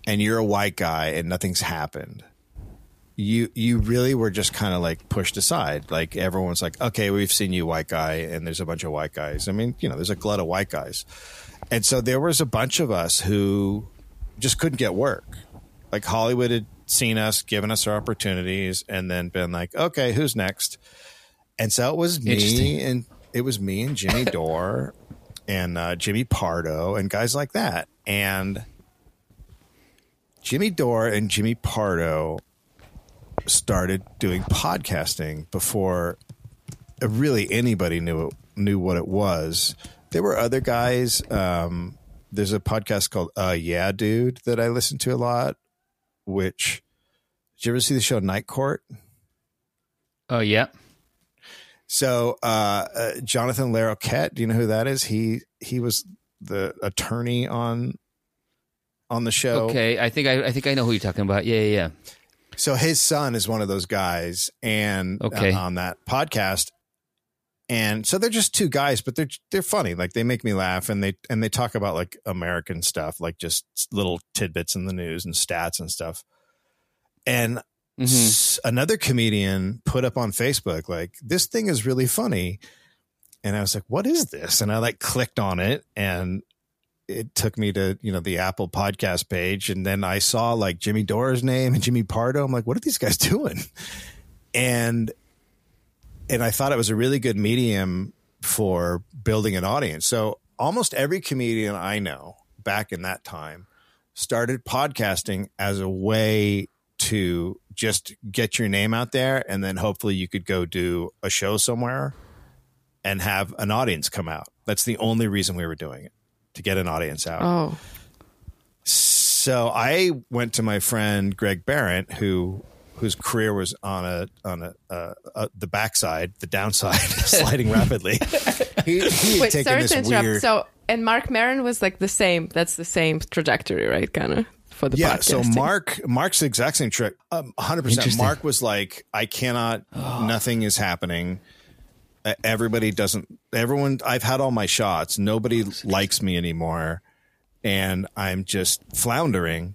and you're a white guy and nothing's happened, you you really were just kind of like pushed aside. Like everyone's like, okay, we've seen you, white guy, and there's a bunch of white guys. I mean, you know, there's a glut of white guys, and so there was a bunch of us who just couldn't get work. Like Hollywood had seen us, given us our opportunities, and then been like, okay, who's next? And so it was me and it was me and Jimmy Dore and uh, Jimmy Pardo and guys like that. And Jimmy Dore and Jimmy Pardo started doing podcasting before really anybody knew knew what it was. There were other guys. Um, there's a podcast called uh, Yeah Dude that I listen to a lot. Which did you ever see the show Night Court? Oh yeah. So uh, uh, Jonathan Larroquette, do you know who that is? He he was the attorney on on the show. Okay. I think I I think I know who you're talking about. Yeah, yeah. yeah. So his son is one of those guys, and Okay. uh, on that podcast, and so they're just two guys, but they're they're funny. Like they make me laugh, and they and they talk about like American stuff, like just little tidbits in the news and stats and stuff. And Mhm. s- another comedian put up on Facebook like this thing is really funny, and I was like, "What is this?" And I like clicked on it, and it took me to you know the Apple podcast page, and then I saw like Jimmy Dore's name and Jimmy Pardo. I'm like, "What are these guys doing?" And and I thought it was a really good medium for building an audience. So almost every comedian I know back in that time started podcasting as a way to just get your name out there and then hopefully you could go do a show somewhere and have an audience come out. That's the only reason we were doing it to get an audience out. Oh, So I went to my friend Greg Behrendt, who whose career was on a on a, uh, uh, the backside, the downside, sliding rapidly. He, he had Wait, taken sorry this to interrupt. weird. So, and Marc Maron was like the same. That's the same trajectory, right? Kind of for the yeah, so. Marc Marc's the exact same trick. Um, 100%. Marc was like, I cannot, nothing is happening. Everybody doesn't, everyone, I've had all my shots. Nobody oh, likes me anymore. And I'm just floundering.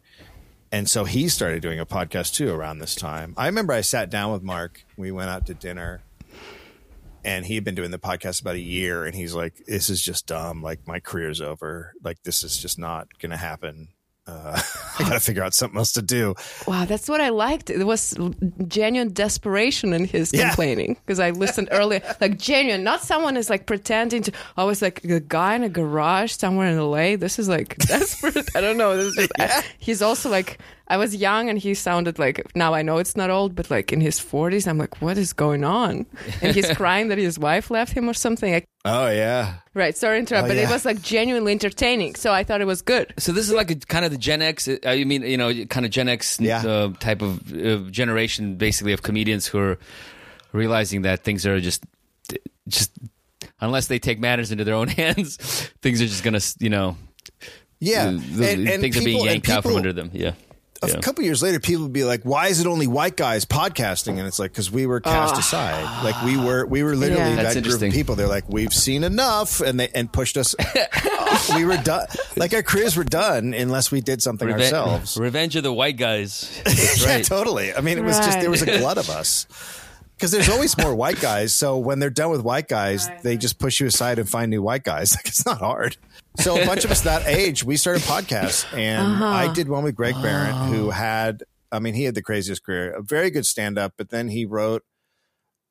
And so he started doing a podcast too around this time. I remember I sat down with Marc. We went out to dinner and he had been doing the podcast about a year and he's like this is just dumb like my career's over like this is just not gonna happen uh, i gotta figure out something else to do Wow, that's what I liked. It was genuine desperation in his Yeah. complaining because I listened earlier, like genuine, not someone is like pretending to. I was like a guy in a garage somewhere in LA. This is like desperate. I don't know. This is just, he's also like I was young and he sounded like now I know it's not old, but like in his forties, I'm like, what is going on? And he's crying that his wife left him or something. I, oh yeah right, sorry to interrupt, Oh, but it was like genuinely entertaining. So I thought it was good. So this is like a kind of the Gen X. uh, mean, you know, kind of Gen X Yeah. uh, type of uh, generation, basically of comedians who are realizing that things are just, just unless they take matters into their own hands, things are just gonna, you know, yeah the- the- And- and things are being people- yanked out from under them. Yeah. A Yeah. couple years later people would be like why is it only white guys podcasting and it's like because we were cast aside like we were we were literally Yeah. That group of people they're like we've seen enough and they and pushed us we were done like our careers were done unless we did something Reven- ourselves Revenge of the White Guys. That's yeah, totally. I mean, it was just there was a glut of us because there's always more white guys. So when they're done with white guys, they just push you aside and find new white guys. Like it's not hard. So a bunch of us that age, we started podcasts, and I did one with Greg Behrendt, who had, I mean, he had the craziest career, a very good stand up, but then he wrote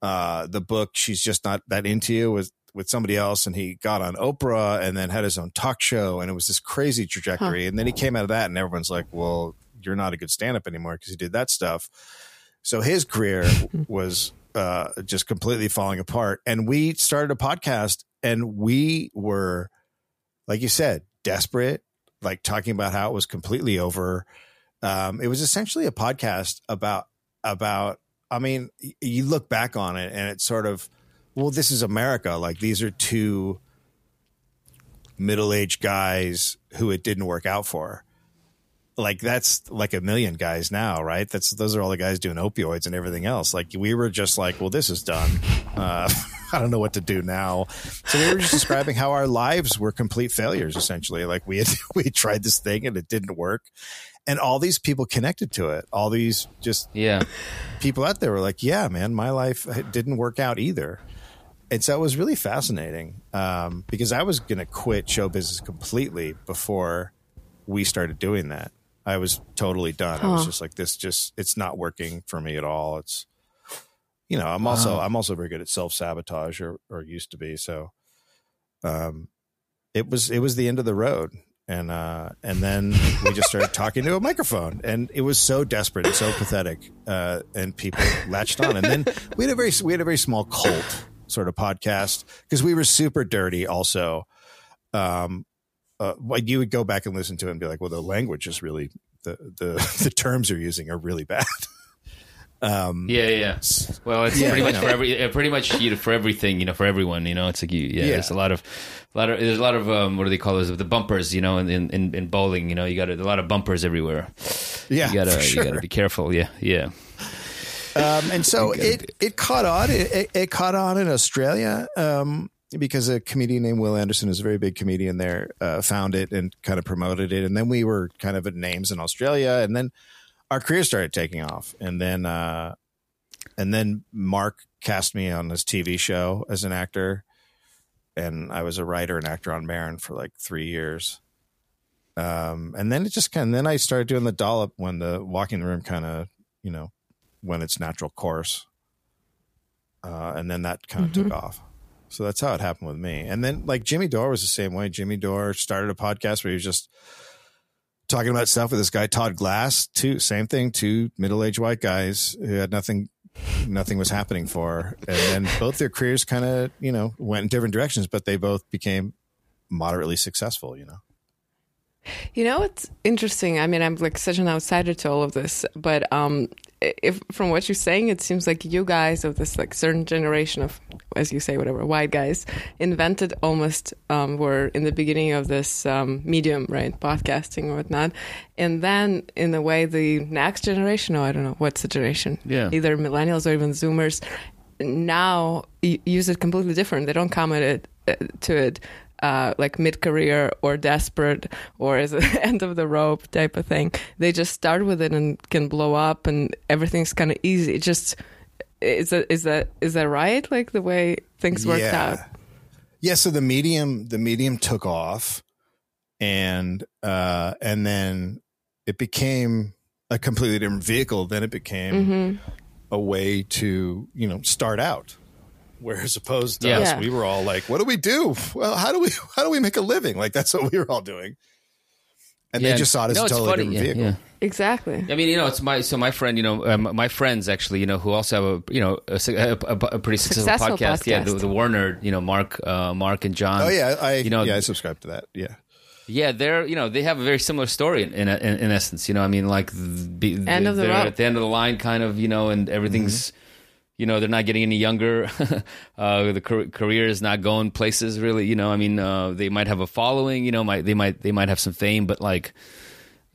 uh, the book "She's Just Not That Into You" with with somebody else, and he got on Oprah, and then had his own talk show, and it was this crazy trajectory. And then he came out of that, and everyone's like, "Well, you're not a good stand up anymore because he did that stuff." So his career was uh, just completely falling apart, and we started a podcast, and we were, like you said, desperate, like talking about how it was completely over. Um, it was essentially a podcast about about. I mean, you look back on it, and it's sort of, well, this is America. Like these are two middle-aged guys who it didn't work out for like that's like a million guys now, right? That's those are all the guys doing opioids and everything else. Like we were just like, well, this is done. Uh, I don't know what to do now. So we were just describing how our lives were complete failures, essentially. Like we had we tried this thing and it didn't work, and all these people connected to it. All these just Yeah. people out there were like, yeah, man, my life didn't work out either. And so it was really fascinating um, because I was going to quit show business completely before we started doing that. I was totally done. I was just like, this just, it's not working for me at all. It's, you know, I'm also, I'm also very good at self sabotage or, or used to be. So, um, it was, it was the end of the road. And, uh, and then we just started talking to a microphone and it was so desperate and so pathetic. Uh, and people latched on. And then we had a very, we had a very small cult sort of podcast because we were super dirty also. Um, uh, like you would go back and listen to it and be like, well, the language is really the the the terms you're using are really bad. um, Yeah, yeah. Well, it's Yeah, pretty much for every, uh, pretty much you know, for everything, you know, for everyone, you know. It's like you, yeah, Yeah. There's a lot of, a lot of, there's a lot of, um, what do they call those? The bumpers, you know, in in, in bowling, you know, you got a, lot of bumpers everywhere. yeah, You gotta, for sure. you gotta be careful. Yeah, yeah. Um, and so gotta it it caught on. It, it, it caught on in Australia um, because a comedian named Wil Anderson is a very big comedian there. Uh, found it and kind of promoted it, and then we were kind of at names in Australia, and then our career started taking off, and then uh, and then Marc cast me on his TV show as an actor, and I was a writer and actor on Maron for like three years. Um, and then it just kind of, then I started doing the dollop when the walking the room kind of, you know, went its natural course. Uh, and then that kind of took off. So that's how it happened with me. And then like Jimmy Dore was the same way. Jimmy Dore started a podcast where he was just talking about stuff with this guy, Todd Glass, too. Same thing, two middle-aged white guys who had nothing, nothing was happening for. And then both their careers kind of, you know, went in different directions, but they both became moderately successful, you know? You know it's interesting? I mean, I'm like such an outsider to all of this, but um, if from what you're saying, it seems like you guys of this like certain generation of, as you say, whatever white guys invented almost um, were in the beginning of this um, medium, right, podcasting or whatnot, and then in a way the next generation, oh, I don't know what's the generation, Yeah. either millennials or even Zoomers, now use it completely different. They don't come at it uh, to it uh, like mid career or desperate or as an end of the rope type of thing. They just start with it and can blow up, and everything's kind of easy. It just is that is that is that right? Like the way things worked out. Yeah, so the medium the medium took off and uh and then it became a completely different vehicle. Then it became Mm-hmm. a way to, you know, start out. Whereas opposed to Yeah. us, we were all like, what do we do? Well, how do we how do we make a living? Like that's what we were all doing. And Yeah. they just saw it as No, a totally funny. different vehicle. yeah. Exactly. I mean, you know, it's my so my friend, you know, um, my friends actually, you know, who also have a you know a, a, a, a pretty successful, Successful podcast. Yeah, the, the War Nerd, you know, Mark, uh, Mark and John. Oh yeah, I you know, yeah, I subscribe to that. Yeah. Yeah, they're you know they have a very similar story in in, in essence. You know, I mean, like the, End of the they're road. at the end of the line, kind of. You know, and everything's. You know they're not getting any younger. uh, the car- career is not going places really. You know, I mean, uh, they might have a following. You know, might they might they might have some fame, but like,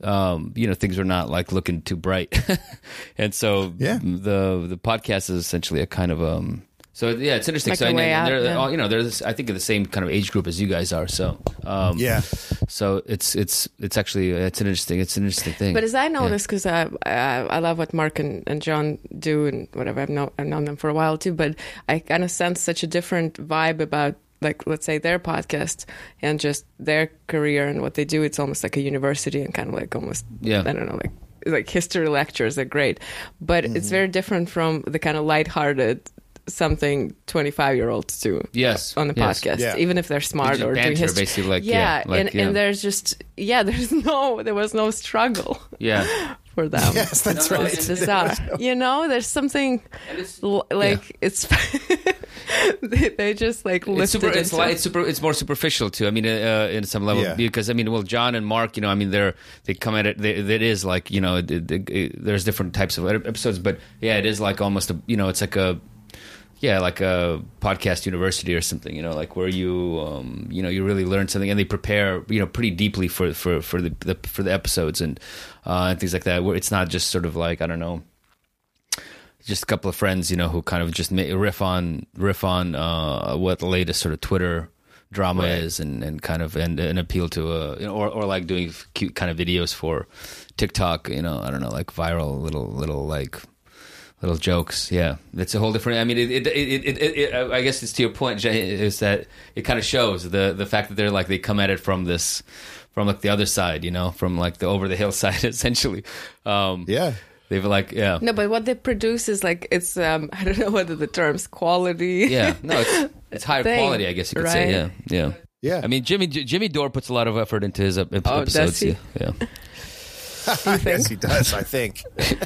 um, you know, things are not like looking too bright. and so, Yeah. the the podcast is essentially a kind of um. So yeah, it's interesting. Like so a and- way and out, they're yeah. all, you know, there's I think of the same kind of age group as you guys are. So um, Yeah. so it's it's it's actually it's an interesting it's an interesting thing. But as I noticed, because I, I I love what Mark and, and John do and whatever I've known I've known them for a while too. But I kind of sense such a different vibe about like let's say their podcast and just their career and what they do. It's almost like a university and kind of like almost Yeah. I don't know like like history lectures are great, but Mm-hmm. it's very different from the kind of lighthearted something 25 year olds do yes, on the yes. podcast Yeah. even if they're smart just or doing history basically, like, yeah, yeah, like, and, yeah. and there's just yeah there's no there was no struggle Yeah, for them Yes, that's No, no, right. it's bizarre. you know, there's something it's- l- like it's they, they just like lifted it's super. It's like it's super. It's more superficial too. I mean, uh, in some level, Yeah. because I mean, well, John and Mark, you know, I mean, they're they come at it. They, it is like you know, it, it, it- there's different types of episodes, but yeah, it is like almost a you know, it's like a yeah, like a podcast university or something. You know, like where you um, you know you really learn something, and they prepare you know pretty deeply for for for the, the for the episodes and uh, and things like that. Where it's not just sort of like I don't know just a couple of friends, you know, who kind of just riff on riff on uh, what the latest sort of Twitter drama Right. is, and, and kind of and, and appeal to a you know, or or like doing cute kind of videos for TikTok, you know, I don't know, like viral little little like little jokes. Yeah, it's a whole different. I mean, it it, it, it, it, it I guess it's to your point, Jay, is that it kind of shows the the fact that they're like they come at it from this from like the other side, you know, from like the over the hill side, essentially. Um, Yeah. They've like yeah. no, but what they produce is like it's um I don't know whether the terms quality. Yeah, no, it's it's higher Thing, quality, I guess you could say. Yeah, yeah. Yeah. I mean, Jimmy J- Jimmy Dore puts a lot of effort into his ep- ep- Oh, does episodes. he? Yeah, yes, he does, I think.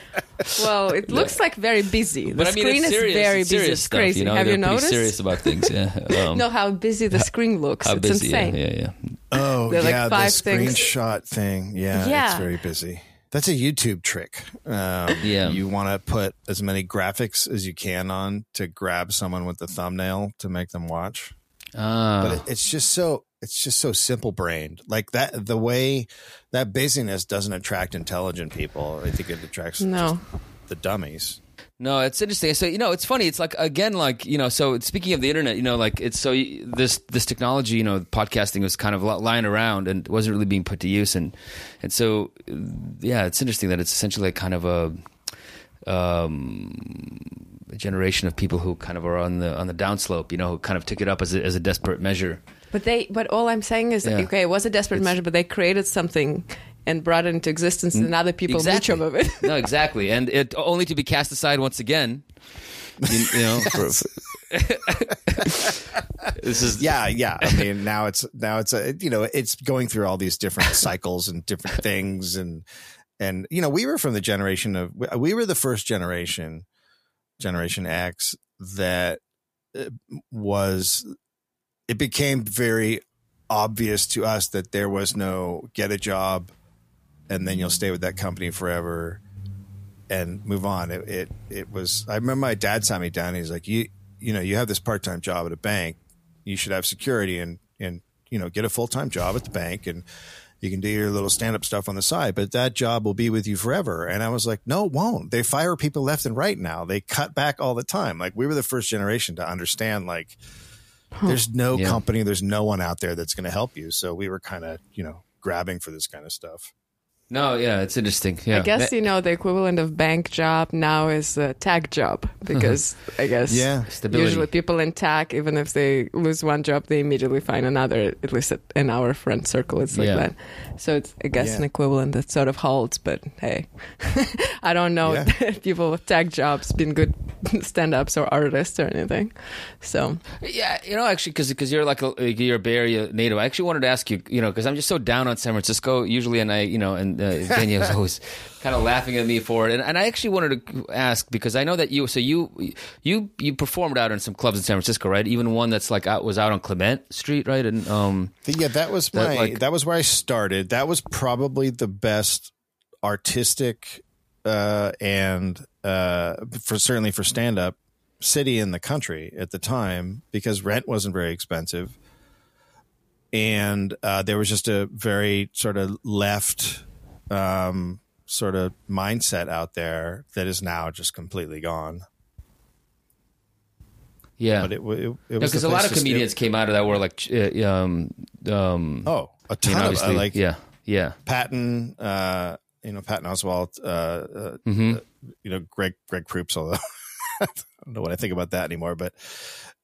Well, it looks like very busy. The but I mean, screen it's serious, is very busy. serious It's stuff, crazy. You know, Have they're you pretty noticed? serious about things. Yeah. Um, no, how busy the screen looks. how it's busy? Yeah, insane. yeah, yeah. Oh, They're like yeah, five the things. screenshot thing. Yeah, Yeah. it's very busy. That's a YouTube trick. Um, Yeah. you want to put as many graphics as you can on to grab someone with the thumbnail to make them watch. Ah, But it, it's just so it's just so simple brained. Like that, the way that busyness doesn't attract intelligent people. I think it attracts No. the dummies. No, it's interesting. So you know, it's funny. It's like again, like you know. So speaking of the internet, you know, like it's so this this technology, you know, podcasting was kind of lying around and wasn't really being put to use, and and so uh, yeah, it's interesting that it's essentially kind of a um, a generation of people who kind of are on the on the downslope, you know, who kind of took it up as a, as a desperate measure. But they, but all I'm saying is, Yeah. okay, it was a desperate It's- measure, but they created something and brought it into existence, and other people made exactly. some of it. no, exactly, and it only to be cast aside once again. You, you know, for, this is Yeah, yeah. I mean, now it's now it's a you know it's going through all these different cycles and different things and and you know we were from the generation of we were the first generation, Generation X that uh, was it became very obvious to us that there was no get a job and then you'll stay with that company forever and move on. It, it it was. I remember my dad sat me down. He's like, you you know, you have this part time job at a bank. You should have security and and you know get a full time job at the bank and you can do your little stand up stuff on the side, but that job will be with you forever. And I was like, no, it won't. They fire people left and right now. They cut back all the time. Like we were the first generation to understand like there's no Yeah. company, there's no one out there that's going to help you. So we were kind of, you know, grabbing for this kind of stuff. No, yeah, it's interesting. Yeah, I guess you know the equivalent of bank job now is a tech job because I guess Yeah. Stability. usually people in tech, even if they lose one job, they immediately find another. At least in our friend circle, it's like Yeah. that. So it's I guess Yeah. an equivalent that sort of holds. But hey, I don't know Yeah. people with tech jobs being good stand-ups or artists or anything. So Yeah, you know, actually, because you're like a, you're a Bay Area native. I actually wanted to ask you, you know, because I'm just so down on San Francisco usually, and I, you know, and uh, Daniel's always kind of laughing at me for it. And, and I actually wanted to ask because I know that you, so you, you, you performed out in some clubs in San Francisco, right? Even one that's like out was out on Clement Street, right? And um, Yeah, that was That, my like- that was where I started. That was probably the best artistic uh, and uh, for certainly for stand up city in the country at the time because rent wasn't very expensive, and uh, there was just a very sort of left um, sort of mindset out there that is now just completely gone. yeah, But it, it, it was because the a lot of comedians came out of that were like, uh, um, um, Oh, a you ton know, of uh, like yeah, yeah, Patton, uh, you know, Patton Oswalt, uh, uh, hmm you know, Greg Greg Proops, although I don't know what I think about that anymore. But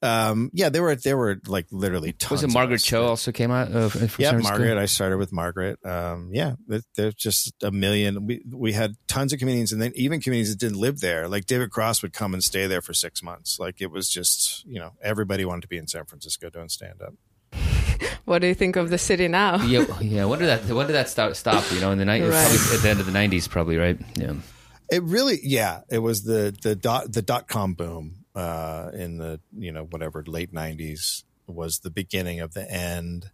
um, yeah, there were there were like literally tons. was it of Margaret us Cho that- also came out of? from Yeah, San Francisco? Margaret. I started with Margaret. Um, yeah, there- there's just a million. We we had tons of comedians, and then even comedians that didn't live there. Like David Cross would come and stay there for six months. Like it was just you know everybody wanted to be in San Francisco doing stand up. what do you think of the city now? yeah, yeah. When did that? When did that start? Stop? You know, in the night, Right. at the end of the '90s, probably, right? Yeah. It really, yeah, it was the the dot the dot com boom uh, in the you know whatever late '90s was the beginning of the end.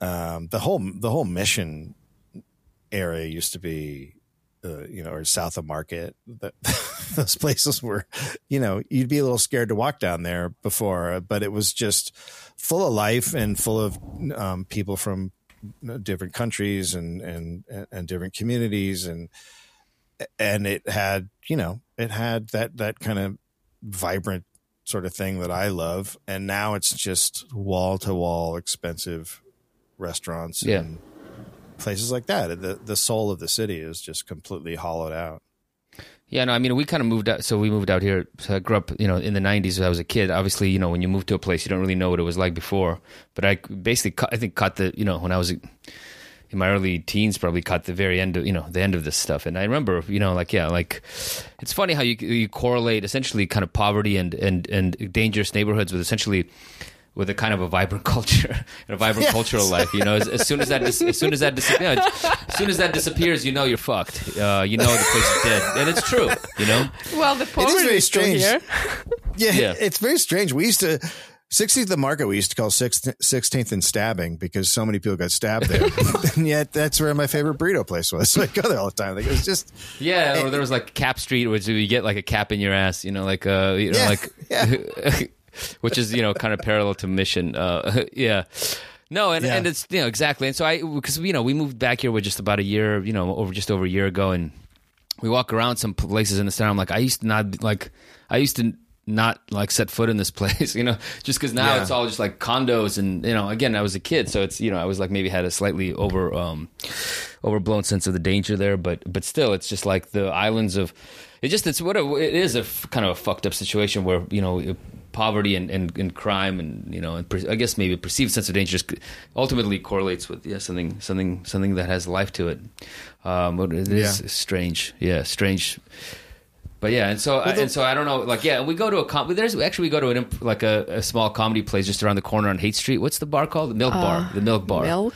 Um, the whole the whole mission area used to be, uh, you know, or south of Market. Those places were, you know, you'd be a little scared to walk down there before, but it was just full of life and full of um, people from different countries and and and different communities and and it had you know it had that that kind of vibrant sort of thing that I love and now it's just wall to wall expensive restaurants Yeah. and places like that the the soul of the city is just completely hollowed out Yeah, no, I mean, we kind of moved out. So we moved out here. So I grew up, you know, in the '90s. When I was a kid. Obviously, you know, when you move to a place, you don't really know what it was like before. But I basically, cut, I think, caught the, you know, when I was in my early teens, probably caught the very end of, you know, the end of this stuff. And I remember, you know, like, yeah, like, it's funny how you you correlate essentially kind of poverty and and and dangerous neighborhoods with essentially with a kind of a vibrant culture and a vibrant Yes. cultural life. You know, as, as soon as that dis- as soon as that disappears, as soon as that disappears, you know you're fucked. Uh, you know the place is dead, and it's true. You know. Well, the poverty very is still strange. here. yeah, Yeah. it's very strange we used to 16th the market we used to call 16th and stabbing because so many people got stabbed there and yet that's where my favorite burrito place was so i go there all the time like it was just Yeah, or there was like Capp Street, which you get like a cap in your ass, you know, like uh, you know, Yeah, like, which is you know kind of parallel to Mission. Uh, yeah. No, and, Yeah. and it's you know exactly, and so I because you know we moved back here with just about a year, you know, over just over a year ago, and we walk around some places in the town. I'm like, I used to not like, I used to not like set foot in this place, you know, just because now Yeah. it's all just like condos, and you know, again, I was a kid, so it's you know, I was like maybe had a slightly over um overblown sense of the danger there, but but still, it's just like the islands of. It just it's what a, it is a f- kind of a fucked up situation where you know poverty and, and, and crime and you know and per, I guess maybe perceived sense of danger just ultimately correlates with yeah something something something that has life to it. Um, but it is Yeah. strange, yeah, strange. But yeah, and so the- and so I don't know, like yeah, we go to a com- there's actually we go to an imp- like a, a small comedy place just around the corner on Haight Street. What's the bar called? The Milk Bar. The Milk Bar. Milk.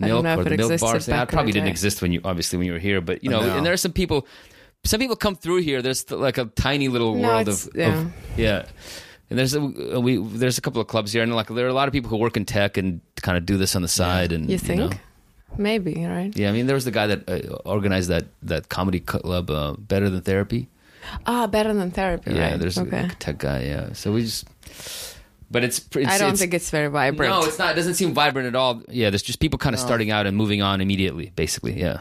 I Milk don't know or if the it Milk Bar. thing. It probably didn't exist when you obviously when you were here, but you know, No. and there are some people. Some people come through here. There's like a tiny little No, world of, yeah. of yeah. And there's a we there's a couple of clubs here, and like there are a lot of people who work in tech and kind of do this on the side. And You think? know. Maybe right. Yeah, I mean, there was the guy that uh, organized that that comedy club, uh, Better Than Therapy. Ah, better than therapy. Yeah, right? there's okay. a tech guy. Yeah, so we just. But it's. it's I don't it's, think it's very vibrant. No, it's not. It doesn't seem vibrant at all. Yeah, there's just people kind of starting out and moving on immediately. Basically, yeah.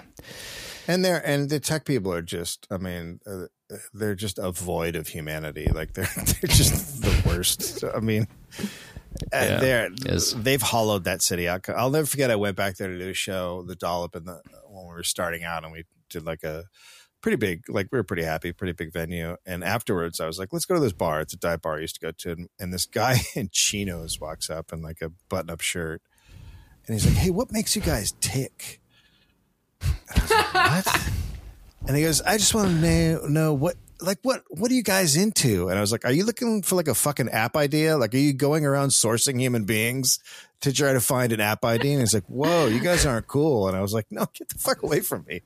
And they're and the tech people are just. I mean, uh, they're just a void of humanity. Like they're they're just the worst. I mean, uh, Yeah. they're Yes. they've hollowed that city out. I'll never forget. I went back there to do a show, the Dollop, and the when we were starting out, and we did like a pretty big, like we were pretty happy, pretty big venue. And afterwards, I was like, let's go to this bar. It's a dive bar I used to go to, and, and this guy in chinos walks up in like a button up shirt, and he's like, "Hey, what makes you guys tick?" And I like, what? And he goes, I just want to know, know what, like, what, what are you guys into? And I was like, are you looking for like a fucking app idea? Like, are you going around sourcing human beings to try to find an app ID? And he's like, whoa, you guys aren't cool. And I was like, no, get the fuck away from me.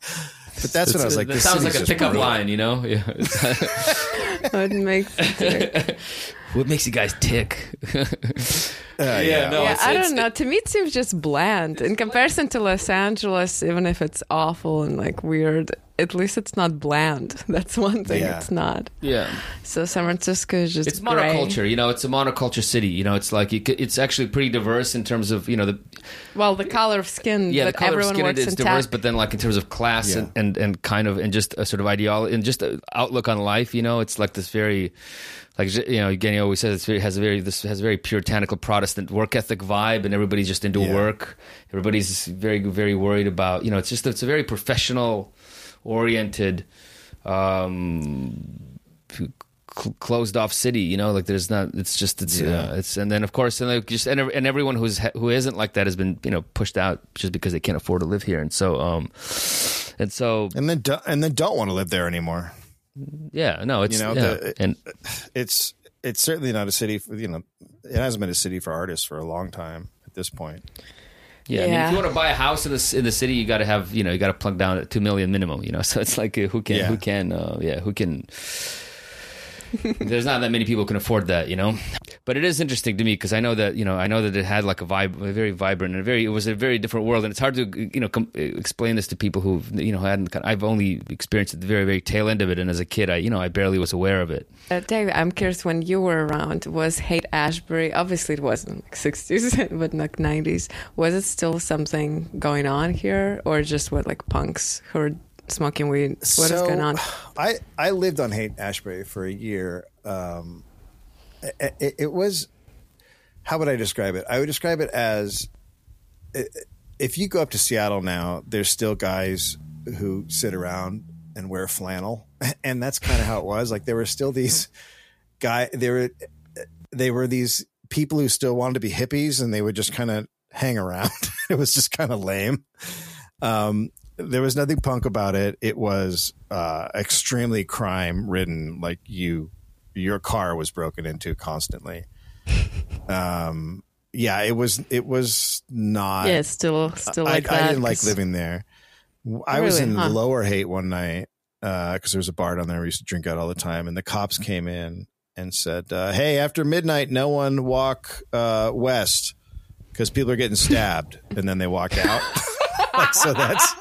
But that's when I was like, that this sounds like a pickup brutal. line, you know? Yeah. It makes. what makes you guys tick? Uh, yeah, no. yeah, it's- I it's- don't know. To me, it seems just bland in comparison to Los Angeles. Even if it's awful and like weird, at least it's not bland. That's one thing Yeah. it's not. yeah. So San Francisco is just It's gray. monoculture, you know. It's a monoculture city, you know. It's like it, c- it's actually pretty diverse in terms of you know the Well, the color of skin, yeah the but color of skin works is diverse, tech. but then like in terms of class Yeah. and, and and kind of and just a sort of ideology and just a outlook on life, you know. It's like this very like you know again he always says it's very, has a very this has a very puritanical Protestant work ethic vibe, and everybody's just into Yeah. work. Everybody's very very worried about you know it's just it's a very professional oriented. Um, cl- closed off city you know like there's not it's just it's Yeah. uh, it's and then of course and like just and, and everyone who's who isn't like that has been you know pushed out just because they can't afford to live here and so um and so And then, do, and then don't want to live there anymore. Yeah no it's You know, yeah. the- and It's, it's certainly not a city for, you know, it hasn't been a city for artists for a long time at this point. yeah, I mean, if you want to buy a house in the in the city you got to have you know you got to plug down at two million minimum you know so it's like uh, who can Yeah. who can uh, yeah who can there's not that many people can afford that, you know. But it is interesting to me because I know that you know I know that it had like a vibe, a very vibrant and a very it was a very different world, and it's hard to you know com- explain this to people who you know hadn't. I've only experienced the very very tail end of it, and as a kid, I you know I barely was aware of it. Uh, Dave, I'm curious when you were around, was Haight Ashbury, obviously it wasn't like 60s, but like 90s, was it still something going on here or just what like punks who are smoking weed? What is So, going on? I I lived on Haight Ashbury for a year. Um, it, it, it was how would I describe it? I would describe it as if you go up to Seattle now, there's still guys who sit around and wear flannel, and that's kind of how it was. Like there were still these guy. There were they were these people who still wanted to be hippies, and they would just kind of hang around. it was just kind of lame. Um, there was nothing punk about it. It was uh, extremely crime ridden. Like you, your car was broken into constantly. Um, yeah, it was. It was not. yeah, still still I, like I that. didn't like living there. I was in Huh. Lower Haight one night because there was a bar down there. We used to drink out all the time, and the cops came in and said, uh, "Hey, after midnight, no one walk uh, west because people are getting stabbed." and then they walked out. like, so that's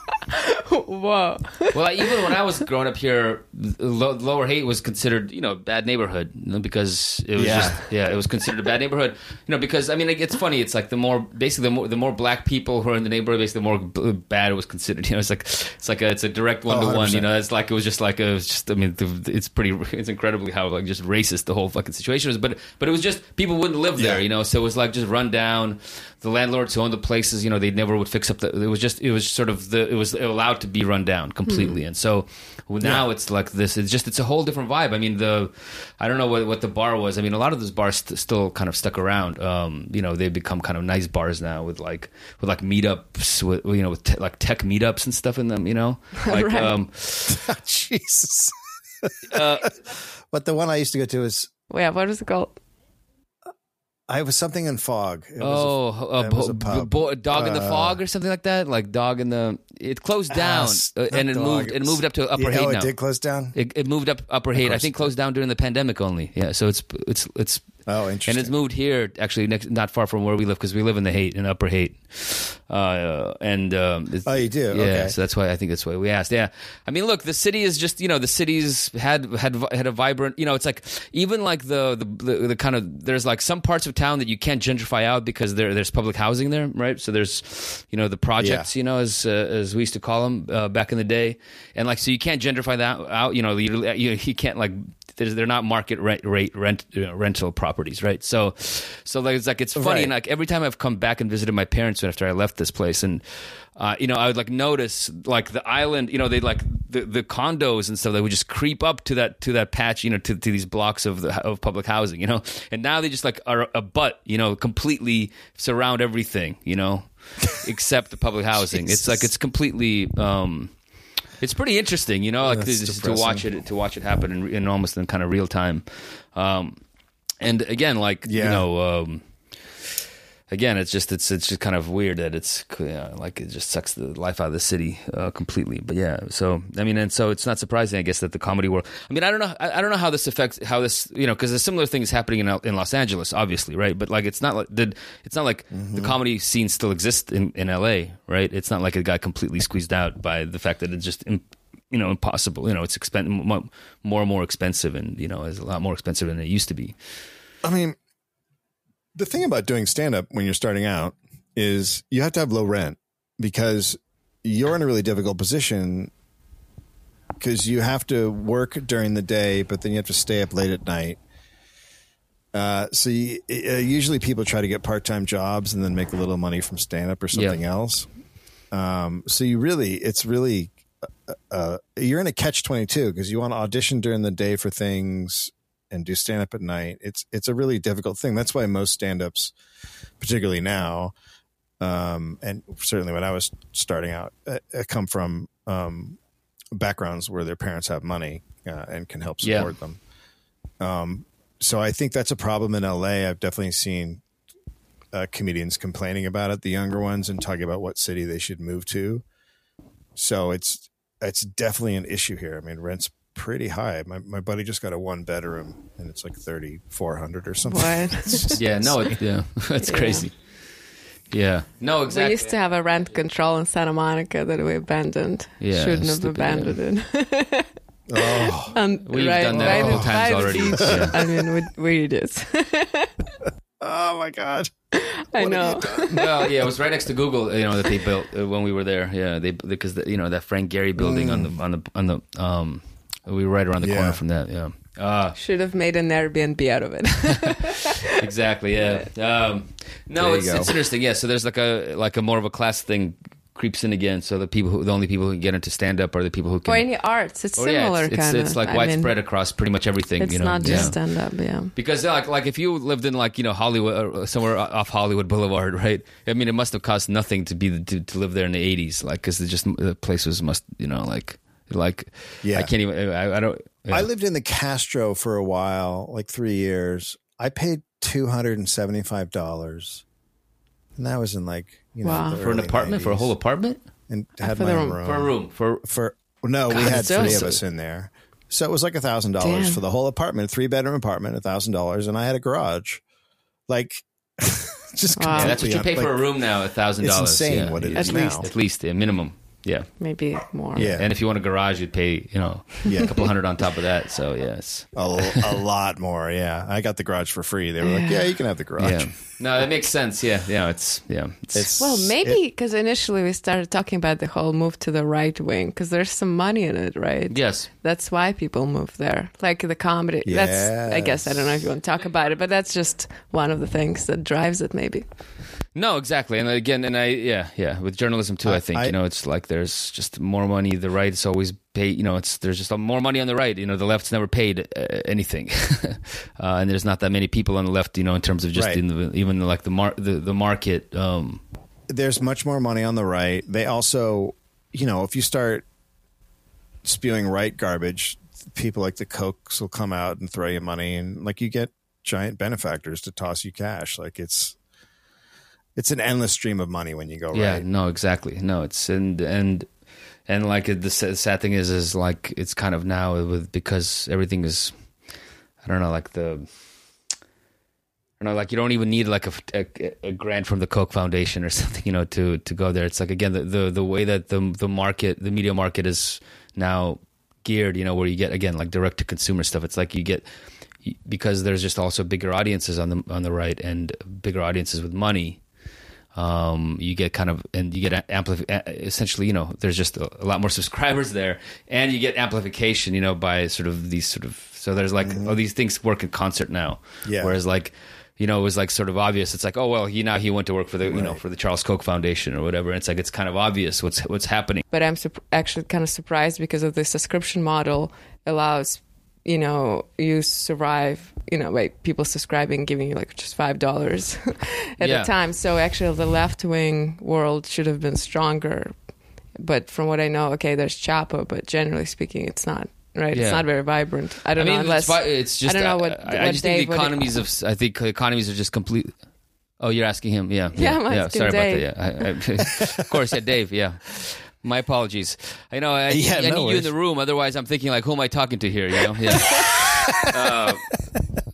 Whoa. well, even when I was growing up here, Lo- Lower Haight was considered, you know, a bad neighborhood you know, because it was Yeah. just, yeah, it was considered a bad neighborhood. You know, because I mean, like, it's funny. It's like the more basically the more the more black people who are in the neighborhood, basically the more b- bad it was considered. You know, it's like it's like a, it's a direct one to one. You know, it's like it was just like it was just. I mean, the, it's pretty. It's incredibly how like just racist the whole fucking situation was. But but it was just people wouldn't live there. Yeah. You know, so it was like just run down. The landlords who owned the places, you know, they never would fix up the. It was just, it was sort of the, it was allowed to be run down completely, and so well, now it's like this. It's just, it's a whole different vibe. I mean, the, I don't know what what the bar was. I mean, a lot of those bars st- still kind of stuck around. Um, you know, they've become kind of nice bars now with like with like meetups, with you know, with te- like tech meetups and stuff in them. You know, like Right. um, Jesus. uh, But the one I used to go to is Yeah, What was it called? I was something in fog. It was a- oh, a, was a pub. bo- dog in the Uh, fog or something like that. Like dog in the. It closed down uh, and it not moved. dog. It moved up to Upper Yeah, Haight oh, now. it did close down. It, it moved up Upper Haight. I think closed down during the pandemic only. Yeah, so it's it's it's Oh, interesting. and it's moved here actually next, not far from where we live because we live in the Haight in Upper Haight, uh, and um, Oh, you do? yeah. Okay. So that's why I think that's why we asked. Yeah, I mean, look, the city is just you know the city's had had had a vibrant you know it's like even like the the, the, the kind of there's like some parts of town that you can't gentrify out because there there's public housing there, right? So there's you know the projects, Yeah. you know, as uh, as we used to call them uh, back in the day, and like so you can't gentrify that out. You know, you you, you can't like they're not market rate rate rent uh, rental properties, right? So so like it's like it's funny Right. and like every time I've come back and visited my parents after I left this place and. Uh, you know, I would like notice like the island. You know, they like the, the condos and stuff. They would just creep up to that to that patch. You know, to, to these blocks of the of public housing. You know, and now they just like are a butt. You know, completely surround everything. You know, except the public housing. It's like it's completely. um it's pretty interesting, you know, like just to watch it to watch it happen in, in almost in kind of real time. Um, and again, like you know, um, again, it's just it's it's just kind of weird that it's like it just sucks the life out of the city uh, completely. But yeah, so I mean, and so it's not surprising, I guess, that the comedy world. I mean, I don't know, I, I don't know how this affects how this, you know, because there's similar thing is happening in in Los Angeles, obviously, right? But like, it's not like did it's not like the comedy scene still exists in in L.A., right? It's not like it got completely squeezed out by the fact that it's just. Im- you know, impossible. You know, it's expen- more and more expensive, and you know, it's a lot more expensive than it used to be. I mean, the thing about doing stand up when you're starting out is you have to have low rent because you're in a really difficult position because you have to work during the day, but then you have to stay up late at night. Uh, so you, uh, usually people try to get part time jobs and then make a little money from stand up or something else. Um, so you really, it's really, uh, you're in a catch 22 because you want to audition during the day for things and do stand up at night. It's, it's a really difficult thing. That's why most stand ups, particularly now, um, and certainly when I was starting out, uh, uh, come from, um, backgrounds where their parents have money uh, and can help Yeah. support them. Um, so I think that's a problem in LA. I've definitely seen uh, comedians complaining about it, the younger ones, and talking about what city they should move to. So it's it's definitely an issue here. I mean, rent's pretty high. My my buddy just got a one bedroom, and it's like thirty four hundred or something. What? Yeah, no, it, yeah, that's Yeah. crazy. Yeah, no, exactly. We used to have a rent control in Santa Monica that we abandoned. Yeah, Shouldn't have abandoned it. Oh, and We've right, done that a couple times at the already. Yeah. I mean, we, we idiots. oh my god! I What have know. well, yeah, it was right next to Google. You know that they built uh, when we were there. Yeah, they because the, you know that Frank Gehry building on the on the on the um, we were right around the Yeah. corner from that. Yeah. Uh, Should have made an Airbnb out of it. exactly. Yeah. Um, no, it's, it's interesting. Yeah. So there's like a like a more of a class thing creeps in again. So the people who the only people who can get into stand up are the people who can. or any arts. It's Oh, yeah, similar it's, it's, kind of. it's like widespread across pretty much everything. it's you know, not yeah. just stand up, yeah. Because like like if you lived in like you know Hollywood or somewhere off Hollywood Boulevard, right? I mean, it must have cost nothing to be to, to live there in the '80s, like because just the place was must you know like like Yeah. I can't even I, I don't. yeah. I lived in the Castro for a while, like three years. I paid two hundred and seventy five dollars, and that was in like you know Wow. the for an early apartment for a whole apartment and had for my own room- room for a room for for no, we had three so- of us in there, so it was like a thousand dollars for the whole apartment, three bedroom apartment, a thousand dollars, and I had a garage, like just Wow. yeah, that's what you pay un- for a room now a thousand dollars. insane what it yeah. is At now. least. at least yeah, minimum yeah Maybe more. Yeah, and if you want a garage you'd pay you know Yeah. a couple hundred on top of that so yes. a, a lot more. Yeah, I got the garage for free. They were like, "Yeah, you can have the garage." yeah no that makes sense yeah yeah it's yeah it's, It's Well, maybe because initially we started talking about the whole move to the right wing because there's some money in it, right? yes That's why people move there. Like the comedy. That's, I guess, I don't know if you want to talk about it, but that's just one of the things that drives it, maybe. No, exactly, and again, and I, yeah, yeah, with journalism too. I, I- think I- you know, it's like there's just more money. The right is always pay. You know, it's there's just more money on the right. You know, the left's never paid uh, anything, uh, and there's not that many people on the left. You know, in terms of just Right. in the, even like the mar- the, the market. Um, there's much more money on the right. They also, you know, if you start spewing right garbage, people like the Kochs will come out and throw you money, and like you get giant benefactors to toss you cash. Like it's it's an endless stream of money when you go yeah, right. no, exactly. No, it's and and and like the sad thing is, is like it's kind of now with because everything is, I don't know, like the I don't know, like you don't even need like a, a, a grant from the Koch Foundation or something, you know, to to go there. It's like again the the, the way that the the market, the media market is now geared, you know, where you get again like direct to consumer stuff. It's like you get because there's just also bigger audiences on the on the right and bigger audiences with money. Um, you get kind of and you get amplif- essentially, you know, there's just a, a, lot more subscribers there, and you get amplification, you know, by sort of these sort of so there's like mm-hmm. oh these things work in concert now. Yeah. Whereas like you know, it was like sort of obvious. It's like, oh well, he now he went to work for the right. you know for the Charles Koch Foundation or whatever. And it's like it's kind of obvious what's what's happening. But I'm su- actually kind of surprised because of the subscription model allows you know you survive you know by people subscribing giving you like just five dollars at yeah. the time. So actually, the left wing world should have been stronger. But from what I know, okay, there's Chapo, but generally speaking, it's not right? Yeah. It's not very vibrant. I don't I mean, know unless it's, it's, just. I don't know what. I, I just Dave, think the economies of. I think economies are just complete. Oh, you're asking him? Yeah, yeah. yeah, yeah. Sorry Dave. about that. Yeah, of course, yeah, Dave. Yeah. My apologies. I know I, yeah, I no need you in the room. Otherwise, I'm thinking like, who am I talking to here? You know, yeah. uh,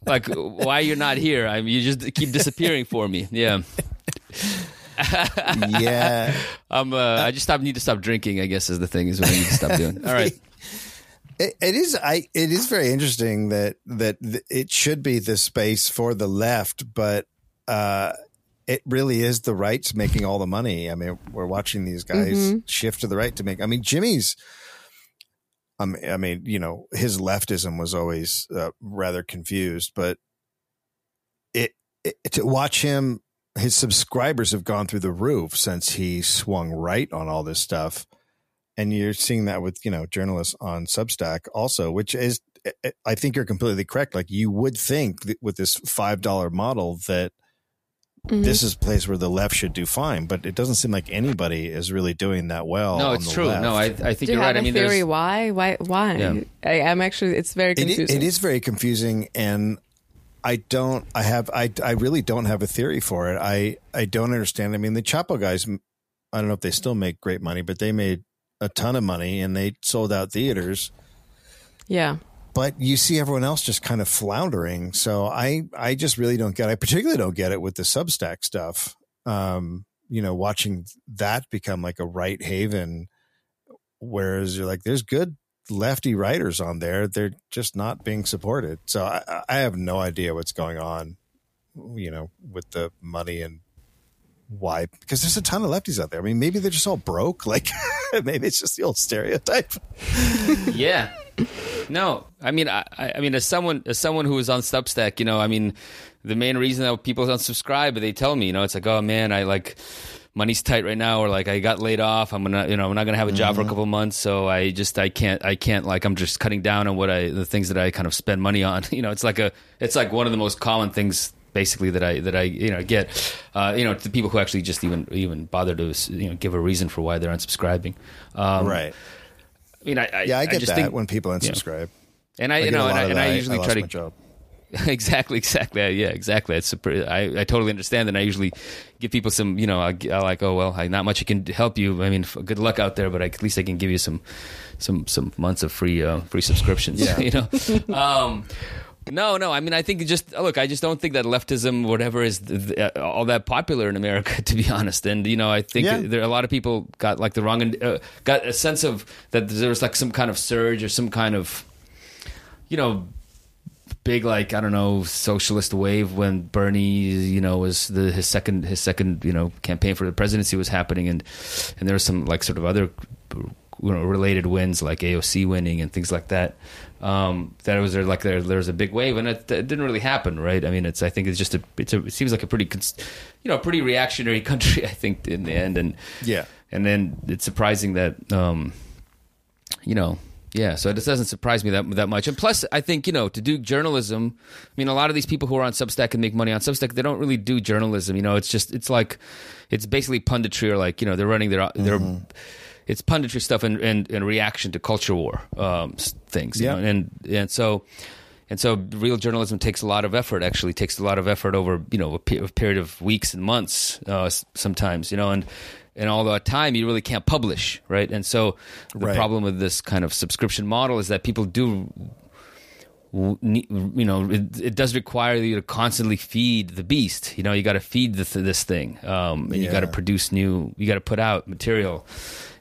like, why you're not here? I mean, you just keep disappearing for me. Yeah. yeah. I'm. Uh, I just stop. Need to stop drinking. I guess is the thing. Is what I need to stop doing. All right it, it is I it is very interesting that that it should be the space for the left, but uh, it really is the right's making all the money. I mean, we're watching these guys mm-hmm. shift to the right to make. I mean, Jimmy's. Um, I mean, you know, his leftism was always uh, rather confused, but it, it to watch him, his subscribers have gone through the roof since he swung right on all this stuff and you're seeing that with you know journalists on Substack also, which is I think you're completely correct. Like you would think with this five dollar model that mm-hmm. this is a place where the left should do fine, but it doesn't seem like anybody is really doing that well. No, it's true. Left. No, I, I think do you're you right. I mean, theory why why why? Yeah. I, am actually it's very confusing. It, it is very confusing, and I don't. I have. I. I really don't have a theory for it. I. I don't understand. I mean, the Chapo guys. I don't know if they still make great money, but they made a ton of money and they sold out theaters. Yeah. But you see everyone else just kind of floundering. So I, I just really don't get, I particularly don't get it with the Substack stuff. Um, you know, watching that become like a right haven, whereas you're like, there's good lefty writers on there. They're just not being supported. So I, I have no idea what's going on, you know, with the money and why because there's a ton of lefties out there. I mean, maybe they're just all broke. Like maybe it's just the old stereotype. yeah. No, I mean, I, I mean, as someone as someone who is on Substack, you know, I mean, the main reason that people don't subscribe, they tell me, you know, it's like, oh man, I like money's tight right now, or like I got laid off. I'm gonna, you know, I'm not gonna have a job mm-hmm. for a mm-hmm. couple months, so I just, I can't, I can't, like, I'm just cutting down on what I, the things that I kind of spend money on. You know, it's like a, it's like one of the most common things basically that I that I you know get uh, you know to people who actually just even even bother to you know give a reason for why they're unsubscribing. Um, right. I mean, I, I yeah, I get I just that think, when people unsubscribe. Yeah. And I, you know, and I, and I usually try to. Job. exactly, exactly. Yeah, exactly. It's super, I, I totally understand, and I usually give people some. You know, I, I like, oh well, I, not much I can help you. I mean, good luck out there, but I, at least I can give you some, some, some months of free, uh, free subscriptions. Yeah. you know. um, no, no. I mean, I think just look. I just don't think that leftism, whatever, is uh, all that popular in America, to be honest. And you know, I think yeah. there a lot of people got like the wrong, uh, got a sense of that there was like some kind of surge or some kind of, you know, big like I don't know socialist wave when Bernie, you know, was the his second his second you know campaign for the presidency was happening, and and there was some like sort of other you know related wins like AOC winning and things like that um, that it was there like there was a big wave and it, it, didn't really happen right I mean it's I think it's just a, it's a it seems like a pretty you know pretty reactionary country I think in the end and yeah and then it's surprising that um, you know yeah, so it doesn't surprise me that that much. And plus, I think you know to do journalism. I mean, a lot of these people who are on Substack and make money on Substack, they don't really do journalism. You know, it's just it's like it's basically punditry or like you know they're running their mm-hmm. their it's punditry stuff and, and, and reaction to culture war um, things. Yeah. Know? And and so and so real journalism takes a lot of effort. Actually, takes a lot of effort over you know a, pe- a period of weeks and months uh, sometimes. You know and. And all that time, you really can't publish, right? And so, the right. problem with this kind of subscription model is that people do you know it, it, does require you to constantly feed the beast. You know you got to feed this, this thing um, and yeah. you got to produce new you got to put out material.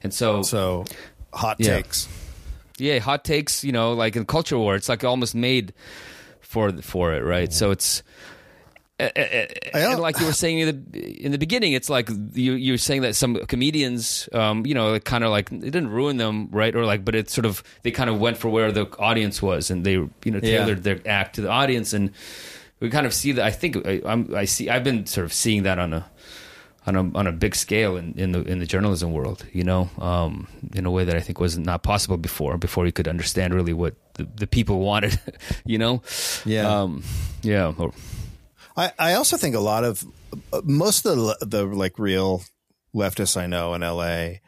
And so so hot yeah. takes. Yeah hot takes you know like in culture war it's like almost made for for it right? So it's and like you were saying in the in the beginning, it's like you you're saying that some comedians, um, you know, kind of like it didn't ruin them, right? Or like, but it sort of they kind of went for where the audience was, and they you know tailored yeah. their act to the audience, and we kind of see that. I think I, I'm, I see. I've been sort of seeing that on a on a on a big scale in, in the in the journalism world, you know, um, in a way that I think was not possible before. Before you could understand really what the, the people wanted, you know. Yeah. Um, yeah. Or, I, I also think a lot of most of the, the like real leftists I know in LA,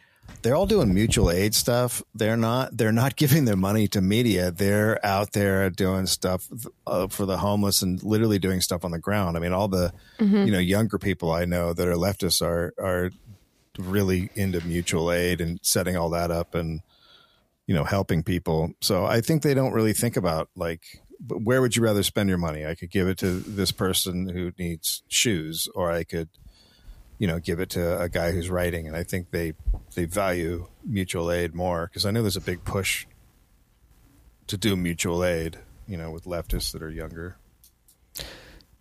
they're all doing mutual aid stuff. They're not they're not giving their money to media. They're out there doing stuff uh, for the homeless and literally doing stuff on the ground. I mean, all the mm-hmm. you know younger people I know that are leftists are are really into mutual aid and setting all that up and you know helping people. So I think they don't really think about like where would you rather spend your money? I could give it to this person who needs shoes, or I could, you know, give it to a guy who's writing. And I think they they value mutual aid more because I know there's a big push to do mutual aid, you know, with leftists that are younger.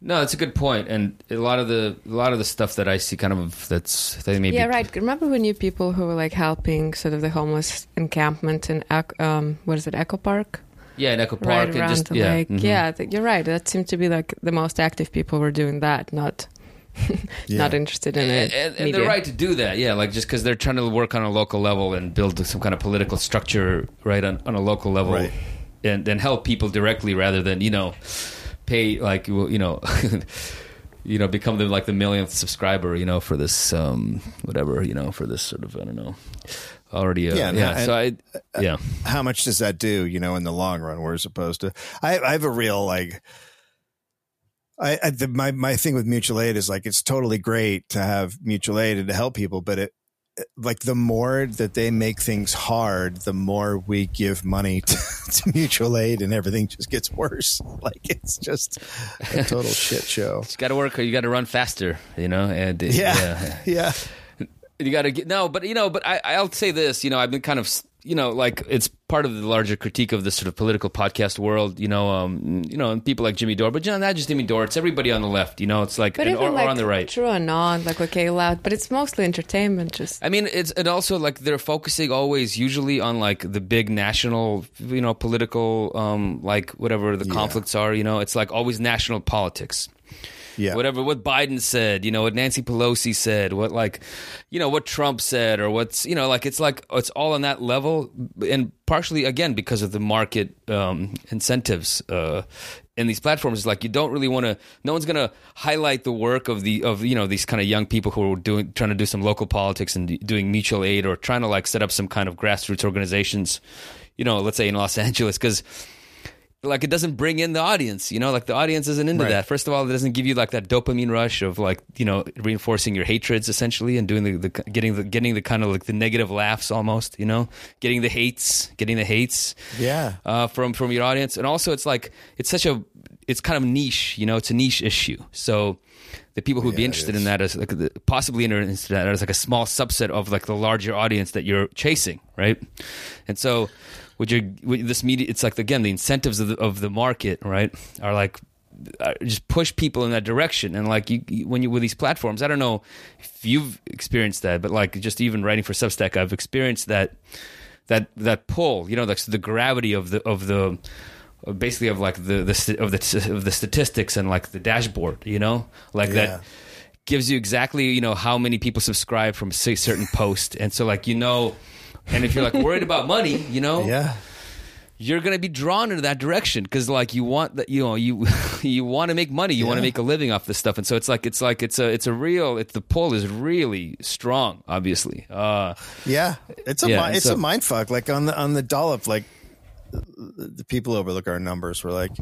No, it's a good point, and a lot of the a lot of the stuff that I see, kind of that's they maybe yeah, right. Remember when you people who were like helping sort of the homeless encampment in um, what is it, Echo Park? Yeah, in Echo Park right and just the yeah, lake. Mm-hmm. Yeah, you're right. That seemed to be like the most active people were doing that, not yeah. not interested in it. And, and they're right to do that. Yeah, like just because they're trying to work on a local level and build some kind of political structure right on, on a local level, right. and then help people directly rather than you know pay like you know. you know, become the like the millionth subscriber, you know, for this um whatever, you know, for this sort of I don't know already. Uh, yeah, yeah. And, so I, uh, yeah. How much does that do? You know, in the long run, we're supposed to. I, I have a real like. I, I the, my my thing with mutual aid is like it's totally great to have mutual aid and to help people, but it like the more that they make things hard, the more we give money to, to, mutual aid, and everything just gets worse. Like it's just a total shit show. You got to work. You got to run faster. You know, and yeah, yeah. yeah you got to get no, but you know, but I, I'll say this. You know, I've been kind of you know, like it's part of the larger critique of the sort of political podcast world, you know, um, you know, and people like Jimmy Dore, but you know, not just Jimmy Dore, it's everybody on the left, you know, it's like, and, or, like, or, on the right. True or not, like, okay, loud, but it's mostly entertainment, just. I mean, it's, and also like they're focusing always usually on like the big national, you know, political, um, like whatever the yeah. conflicts are, you know, it's like always national politics yeah. whatever what Biden said, you know, what Nancy Pelosi said, what like, you know, what Trump said, or what's you know, like it's like it's all on that level, and partially again because of the market um, incentives uh, in these platforms. It's like you don't really want to. No one's going to highlight the work of the of you know these kind of young people who are doing trying to do some local politics and doing mutual aid or trying to like set up some kind of grassroots organizations. You know, let's say in Los Angeles because like it doesn't bring in the audience you know? Like the audience isn't into right. that. First of all it doesn't give you like that dopamine rush of like you know reinforcing your hatreds essentially and doing the, the getting the getting the kind of like the negative laughs almost you know? Getting the hates getting the hates yeah. uh, from from your audience. And also it's like it's such a it's kind of niche you know? It's a niche issue. So the people who'd yeah, be interested in that as like the, possibly interested in that as like a small subset of like the larger audience that you're chasing right? And so with your with this media it's like again the incentives of the, of the market right are like uh, just push people in that direction. And like you, you, when you with these platforms i don't know if you've experienced that but like just even writing for substack i've experienced that that that pull you know the, the gravity of the of the basically of like the, the of the of the statistics and like the dashboard you know? Like yeah. that gives you exactly you know how many people subscribe from a certain post and so like you know and if you're like worried about money, you know, yeah, you're going to be drawn into that direction because like you want that you know you you want to make money you yeah. want to make a living off this stuff. And so it's like it's like it's a it's a real it's the pull is really strong obviously. Uh, yeah. It's a yeah, it's so, a mind fuck. Like on the on the dollop like the people overlook our numbers we're like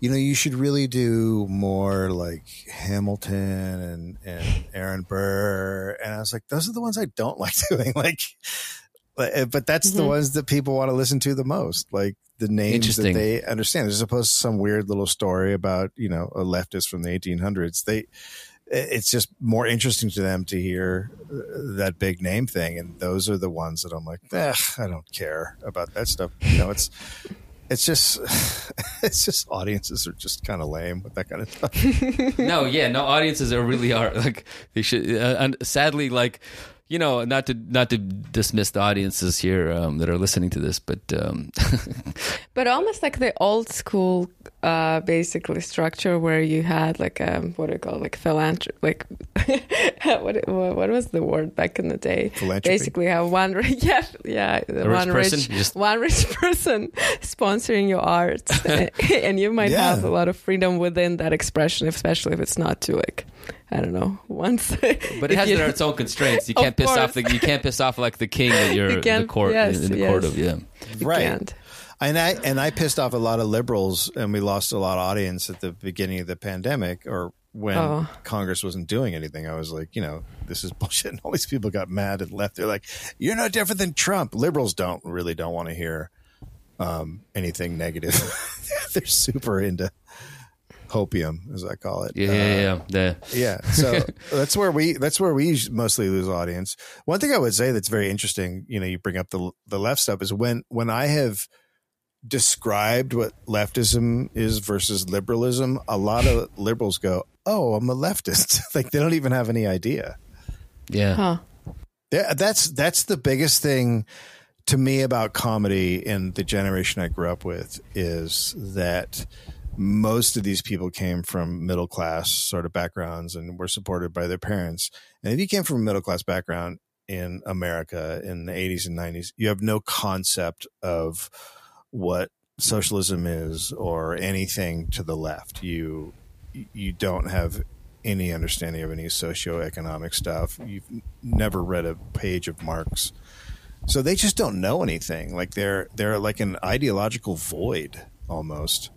you know you should really do more like hamilton and and aaron burr. And i was like those are the ones i don't like doing. Like but, eh, but that's mm-hmm. the ones that people want to listen to the most. Like the names that they understand, as opposed to some weird little story about you know a leftist from the 1800s. They it's just more interesting to them to hear uh, that big name thing, and those are the ones that I'm like, eh, I don't care about that stuff. You know, it's it's just it's just audiences are just kind of lame with that kind of stuff. no, yeah, no audiences are really are like they should. Uh, and sadly, like you know, not to not to dismiss the audiences here um, that are listening to this, but um, But almost like the old school, uh, basically structure where you had like um, what do you call it? like philanthropy, like what, what what was the word back in the day? Philanthropy? Basically, have one ri- yeah yeah rich one person? rich Just- one rich person sponsoring your art, and you might Yeah. have a lot of freedom within that expression, especially if it's not too like I don't know once. but it has its own constraints. You can't piss off the you can't piss off like the king that you're You the court yes, in the yes. court of. Yeah, right. can't. And I and I pissed off a lot of liberals, and we lost a lot of audience at the beginning of the pandemic, or when Oh. Congress wasn't doing anything. I was like, you know, this is bullshit. And all these people got mad and left. They're like, "You're no different than Trump." Liberals don't really don't want to hear um, anything negative. They're super into hopium, as I call it. yeah, Uh, yeah, yeah. The- yeah so that's where we that's where we mostly lose audience one thing i would say that's very interesting you know you bring up the the left stuff is when when i have described what leftism is versus liberalism a lot of liberals go oh i'm a leftist like they don't even have any idea yeah. Huh. yeah, that's that's the biggest thing to me about comedy in the generation I grew up with is that most of these people came from middle class sort of backgrounds and were supported by their parents. And if you came from a middle class background in America in the 80s and 90s, you have no concept of what socialism is or anything to the left. You you don't have any understanding of any socioeconomic stuff. You've never read a page of Marx. So they just don't know anything. Like they're they're like an ideological void almost.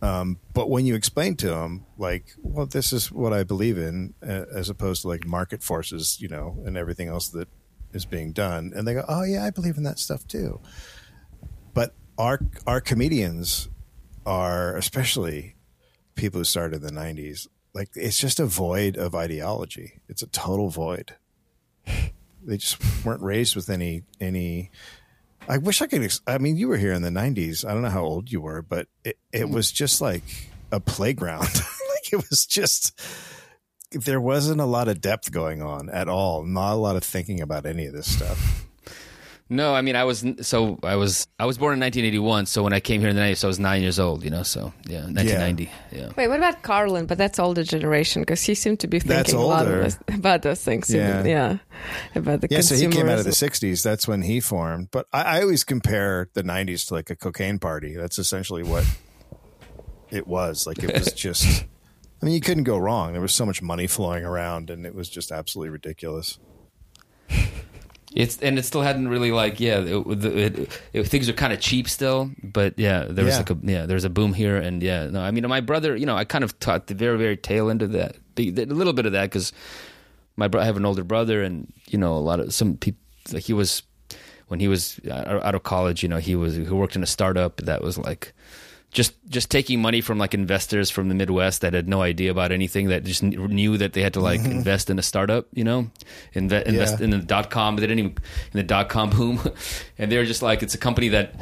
Um, but when you explain to them, like, well, this is what I believe in, as opposed to like market forces, you know, and everything else that is being done, and they go, oh yeah, I believe in that stuff too. But our our comedians are, especially people who started in the '90s, like it's just a void of ideology. It's a total void. They just weren't raised with any any. I wish I could. Ex- I mean, you were here in the '90s. I don't know how old you were, but it it mm-hmm. was just like a playground. like it was just there wasn't a lot of depth going on at all. Not a lot of thinking about any of this stuff. No, I mean I was so I was I was born in 1981. So when I came here in the 90s, I was nine years old. You know, so yeah, 1990. Yeah. Wait, what about Carlin? But that's older generation because he seemed to be thinking a lot older. of about those things. Yeah. Yeah, about the Yeah, so he came out of the '60s. That's when he formed. But I, I always compare the '90s to like a cocaine party. That's essentially what it was. Like it was just. I mean, you couldn't go wrong. There was so much money flowing around, and it was just absolutely ridiculous. It's and it still hadn't really like yeah it, it, it, things are kind of cheap still but yeah there was Yeah. like a yeah there's a boom here and yeah no I mean my brother you know I kind of taught the very very tail end of that the, the, a little bit of that because my bro- I have an older brother and you know a lot of some people like he was when he was out out of college you know he was he worked in a startup that was like just just taking money from like investors from the Midwest that had no idea about anything that just knew that they had to like invest in a startup, you know, Inve- invest Yeah. in the dot com. But they didn't even in the dot com boom, and they were just like it's a company that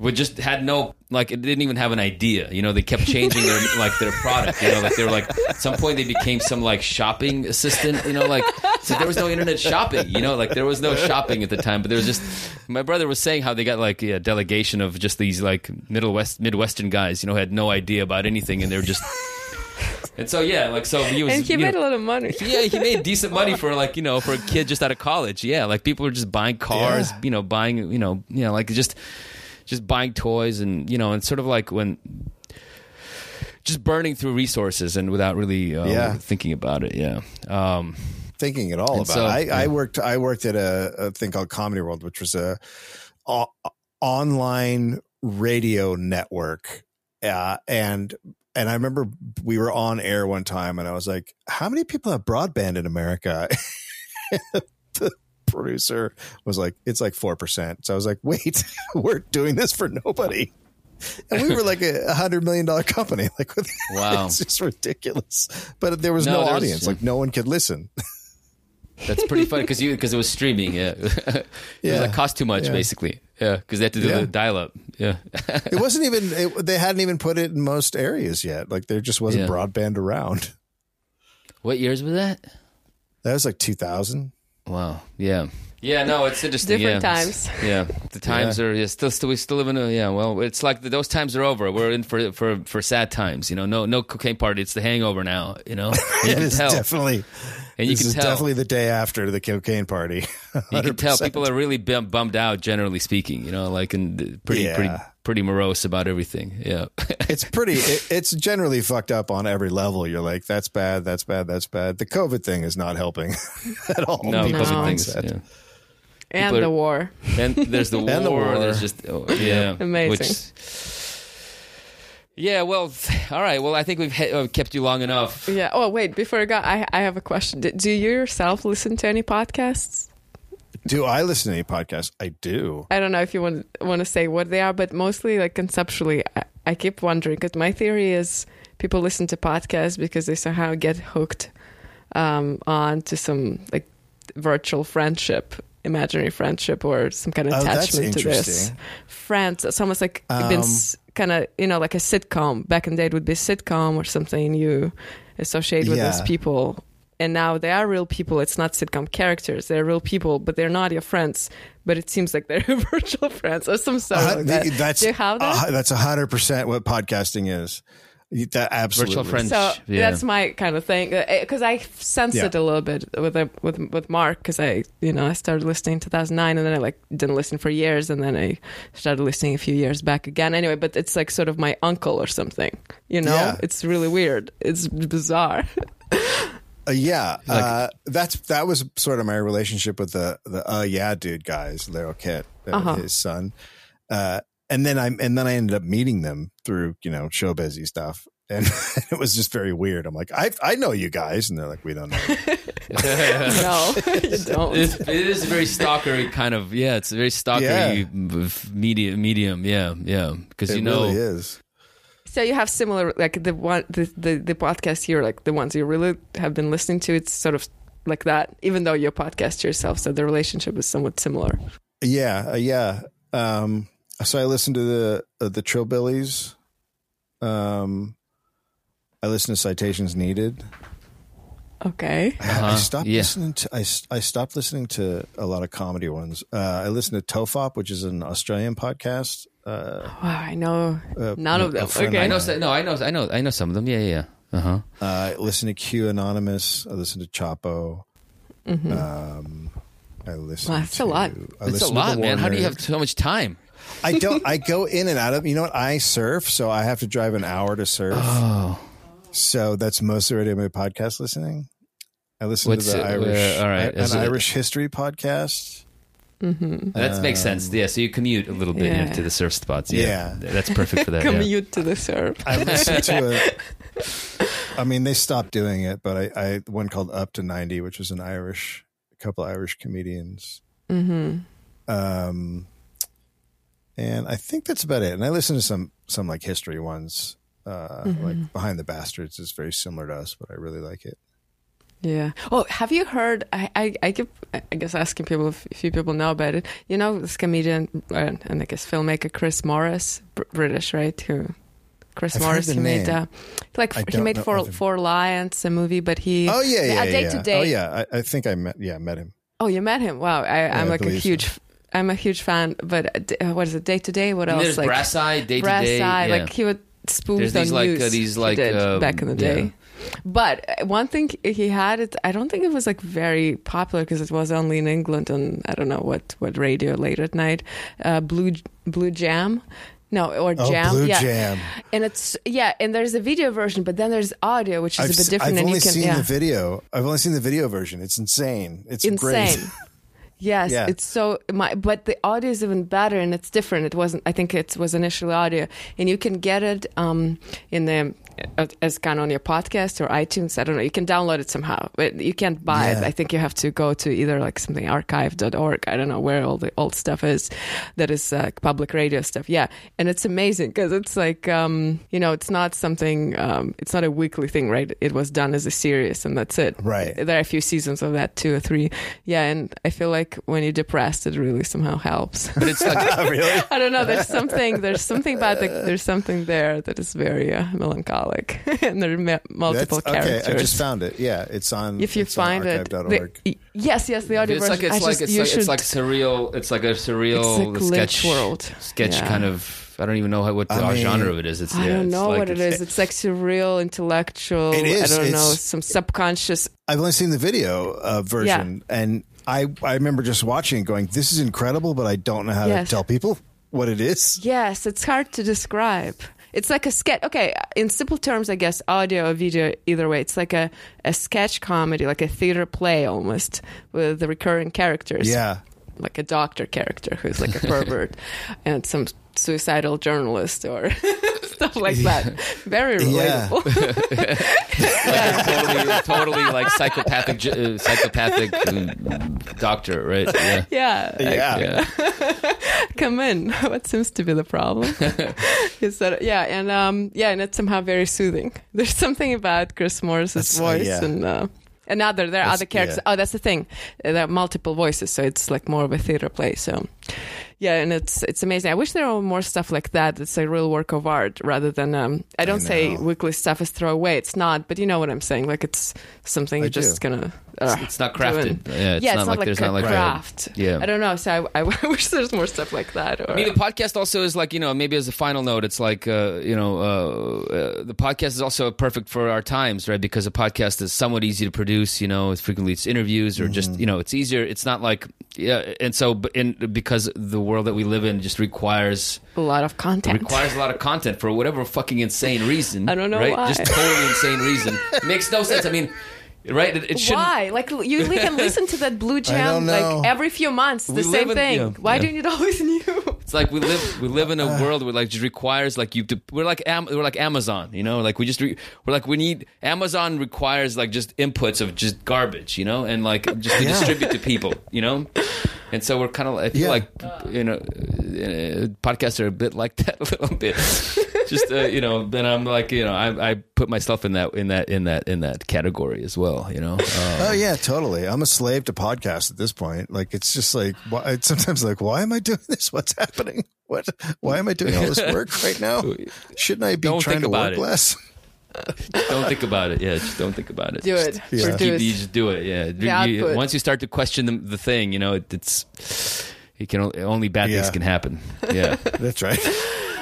would just had no like it didn't even have an idea. You know, they kept changing their like their product. You know, like they were like at some point they became some like shopping assistant. You know, like so there was no internet shopping. You know, like there was no shopping at the time. But there was just my brother was saying how they got like a delegation of just these like middle west midwestern guys. You know, had no idea about anything, and they were just. And so yeah, like so he was. and he made know, a lot of money. yeah, he made decent money for like you know for a kid just out of college. Yeah, like people were just buying cars, Yeah. you know, buying you know, you know, like just just buying toys and you know, and sort of like when just burning through resources and without really uh, Yeah. thinking about it. Yeah. Um, Thinking at all about so- it. I, I worked. I worked at a, a thing called Comedy World, which was a online radio network, uh, and and I remember we were on air one time, and I was like, "How many people have broadband in America?" the producer was like, "It's like four percent." So I was like, "Wait, we're doing this for nobody." and we were like a hundred million dollar company. Like, Wow. it's just ridiculous. But there was No, no, there was- audience. like, no one could listen. That's pretty funny because you because it was streaming. Yeah, it was Yeah. like cost too much Yeah. basically. Yeah, because they had to do Yeah. the dial up. Yeah, It wasn't even. It, they hadn't even put it in most areas yet. Like, there just wasn't Yeah. broadband around. what years was that? That was like 2000. Wow. Yeah. Yeah. No, it's interesting. Different yeah. times. Yeah, the times are yeah, still still we still live in a yeah. Well, it's like those times are over. We're in for for for sad times. You know, no no cocaine party. It's the hangover now. You know, And you It can is tell, definitely. and you this can is tell. definitely the day after the cocaine party. you can tell people are really bum, bummed out. Generally speaking, you know, like and pretty Yeah. pretty pretty morose about everything. Yeah. it's pretty it, it's generally fucked up on every level you're like that's bad that's bad that's bad the covid thing is not helping at all no, People's COVID things. Yeah. and are- the war. And there's the war. And the war. There's just oh, yeah, Amazing. Which, yeah, well, all right. Well, I think we've he- uh, kept you long enough. Yeah. Oh, wait. Before I go, I I have a question. Do, do you yourself listen to any podcasts? Do i listen to any podcasts i do I don't know if you want want to say what they are, but mostly like conceptually, I, I keep wondering because my theory is people listen to podcasts because they somehow get hooked um, on to some like virtual friendship, imaginary friendship, or some kind of Oh, attachment to this friends. It's almost like been Um, kind of you know like a sitcom. Back in the day, it would be a sitcom or something you associate with those Yeah. people. And now they are real people. It's not sitcom characters. They're real people, but they're not your friends. But it seems like they're virtual friends or some sort Uh, of that. that's Do you have that? uh, that's 100% what podcasting is that absolutely Virtual friends. so yeah. that's my kind of thing because I sensed Yeah. it a little bit with the, with with Marc because I you know I started listening in 2009 and then I like didn't listen for years and then I started listening a few years back again anyway but it's like sort of my uncle or something you know Yeah. it's really weird it's bizarre Uh, yeah, uh, that's that was sort of my relationship with the the uh yeah dude guys, Lero Kit, uh, Uh-huh. his son, uh, and then I and then I ended up meeting them through you know show busy stuff, and it was just very weird. I'm like, I I know you guys, and they're like, we don't know. no you don't It's, it is a very stalkery kind of yeah. It's a very stalkery medium medium. Yeah, yeah. Because It you know, really is. So you have similar like the one the, the the podcast here like the ones you really have been listening to it's sort of like that even though you're a podcast yourself so the relationship is somewhat similar Yeah, uh, yeah. Um, so I listened to the uh, the Trillbillies. Um, I listened to Citations Needed. okay I, I Uh-huh. stopped Yeah. listening to I, I stopped listening to a lot of comedy ones. Uh, I listened to Tofop, which is an Australian podcast. Uh, Wow, I know uh, none of them. Okay, I know. No, I know. I know. I know some of them. Yeah, yeah. Uh huh. Uh, I listened to Q Anonymous. I listened to Chapo. Mm-hmm. Um, I listen. Wow, that's to, a lot. I It's a lot, man. How do you have so much time? I don't. I go in and out of. You know what? I surf, so I have to drive an hour to surf. Oh, So that's most of my podcast listening. I listen What's to the it- Irish, uh, all right. an it- Irish history podcast. That makes sense. Yeah. So you commute a little bit Yeah. yeah, to the surf spots. Yeah, Yeah. that's perfect for that. yeah. commute to the surf. I listened to it. I mean, they stopped doing it, but I, I one called Up to Ninety, which was an Irish, a couple Irish comedians. Mm-hmm. Um, and I think that's about it. And I listen to some some like history ones, uh, like Behind the Bastards is very similar to us, but I really like it. Yeah. Oh, have you heard? I I, I keep I guess asking people if a few people know about it. You know this comedian uh, and I guess filmmaker Chris Morris, Br- British, right? Who? Chris I've heard Morris. the He made uh, like I he don't made know Four him. Four Lions, a movie, but he Oh yeah, yeah, a yeah. day yeah. to day. Oh yeah, I, I think I met. Yeah, I met him. Oh, you met him? Wow, I, I'm I like a believe huge. I'm a huge fan, but uh, uh, what is it? Day Today? What else? there's like brass eye, day to brass day. eye. yeah. Like he would spoof There's the these, like, news. uh, these, he like, did uh, back in the day. But uh, one thing he had, it I don't think it was like very popular because it was only in England on I don't know what what radio late at night. Uh, Blue Blue Jam. No, or Oh, jam, Blue yeah, Jam. and it's yeah, and there's a video version, but then there's audio, which is I've, a bit different, I've and only you can seen yeah, the video. I've only seen the video version. It's insane. It's insane. great. Yes, Yeah. it's so. My, but the audio is even better, and it's different. It wasn't. I think it was initially audio, and you can get it um, in the as kind of on your podcast or iTunes. I don't know. You can download it somehow, but you can't buy it. I think you have to go to either like something archive.org. I don't know where all the old stuff is. That is uh, public radio stuff. Yeah, and it's amazing because it's like um, you know, it's not something. Um, it's not a weekly thing, right? It was done as a series, and that's it. Right. There are a few seasons of that, two or three. Yeah, and I feel like when you're depressed, it really somehow helps. But it's like really? I don't know. There's something. There's something about the. There's something there that is very uh, melancholic, and there are multiple That's, okay. I just found it. Yeah, it's on. if you it's on find it, the, yes, yes, the audio it's like version. it's I like just, it's you like, should, it's like surreal. It's like a surreal It's a sketch world. Sketch Yeah. kind of. I don't even know how, what the I mean, genre of it is. It's I yeah, don't know like what it it's- It's like surreal, intellectual. It is. I don't know. Some subconscious. I've only seen the video uh, version, and I I remember just watching it, going, "This is incredible," but I don't know how Yes. to tell people what it is. Yes, it's hard to describe. It's like a sketch. Okay, in simple terms, I guess audio or video, either way, it's like a, a sketch comedy, like a theater play almost, with the recurring characters. Yeah, like a doctor character who's like a pervert and some suicidal journalist or stuff like that. Very Yeah. relatable. like totally, totally like psychopathic, ju- uh, psychopathic um, doctor, right? Yeah. yeah. yeah. Yeah. Come in. What seems to be the problem? Is that yeah, and um yeah, and it's somehow very soothing. There's something about Chris Morris's That's, uh, voice yeah. and uh and other there are That's- other characters. yeah. Oh, that's the thing. There are multiple voices, so it's like more of a theater play. So yeah, and it's it's amazing. I wish there were more stuff like that. It's a real work of art rather than um. I don't say weekly stuff is throwaway. It's not, but you know what I'm saying. Like it's something I you're just gonna. Uh, It's not crafted. Yeah, it's yeah, not it's like not like there's not like a- craft. yeah. I don't know. So I, I wish there's more stuff like that. Or, I mean, the podcast also is like you know maybe as a final note, it's like uh, you know uh, uh, the podcast is also perfect for our times, right? Because a podcast is somewhat easy to produce. You know, it's frequently it's interviews or just you know it's easier. It's not like yeah, and so but in because the world that we live in just requires a lot of content. requires a lot of content for whatever fucking insane reason. I don't know right? why. Just totally insane reason. Makes no sense. I mean, right? It, it. Why? Like you li- can listen to that Blue Jam like every few months, the We same in- thing. yeah, Why yeah. do you need always new? It's like we live we live in a world where like just requires like you to we're like Am, we're like Amazon, you know, like we just re, we're like we need Amazon requires like just inputs of just garbage, you know, and like just to Yeah. distribute to people, you know. And so we're kind of I feel Yeah. like you know uh, podcasts are a bit like that a little bit. just uh, you know, then I'm like you know I I put myself in that in that in that in that category as well, you know. Um, Oh yeah, totally. I'm a slave to podcasts at this point. Like it's just like why, it's sometimes like why am I doing this? What's happening? What? Why am I doing all this work right now? Shouldn't I be Don't trying think to about work it. less? don't think about it. Yeah, just don't think about it. Do Just- it. Yeah. Just Produce. keep, you just do it. Yeah. You- once you start to question the, the thing, you know, it, it's it can only bad things can happen. Yeah. That's right.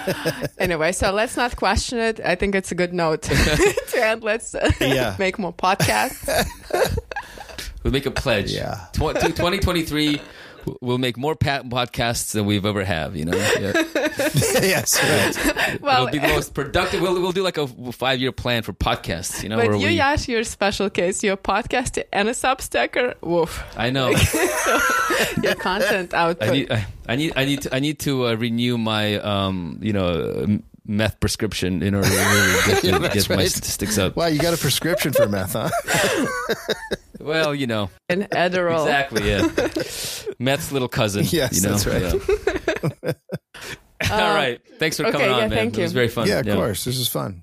Anyway, so let's not question it. I think it's a good note to end. Let's uh, Yeah. make more podcasts. we'll make a pledge. Yeah. Tw- to 2023 we'll make more pat- podcasts than we've ever have, you know. Yeah. yes. Right. Well, It'll be the most productive. We'll, we'll do like a 5-year plan for podcasts, you know, but where you, we Yash, you're a special case. You're a podcast and a Substacker. Woof. I know. Your content output. I need, I, I need, I need to, I need to uh, renew my, um, you know, m- meth prescription in order to really get, Yeah, the- that's get my right. statistics up. Wow, you got a prescription for meth, huh? Well, you know, and Adderall. exactly. Yeah, meth's little cousin. Yes, you know? that's right. Yeah. All right. Thanks for okay, coming on, yeah, man. thank It was very fun. yeah, of course. This is fun.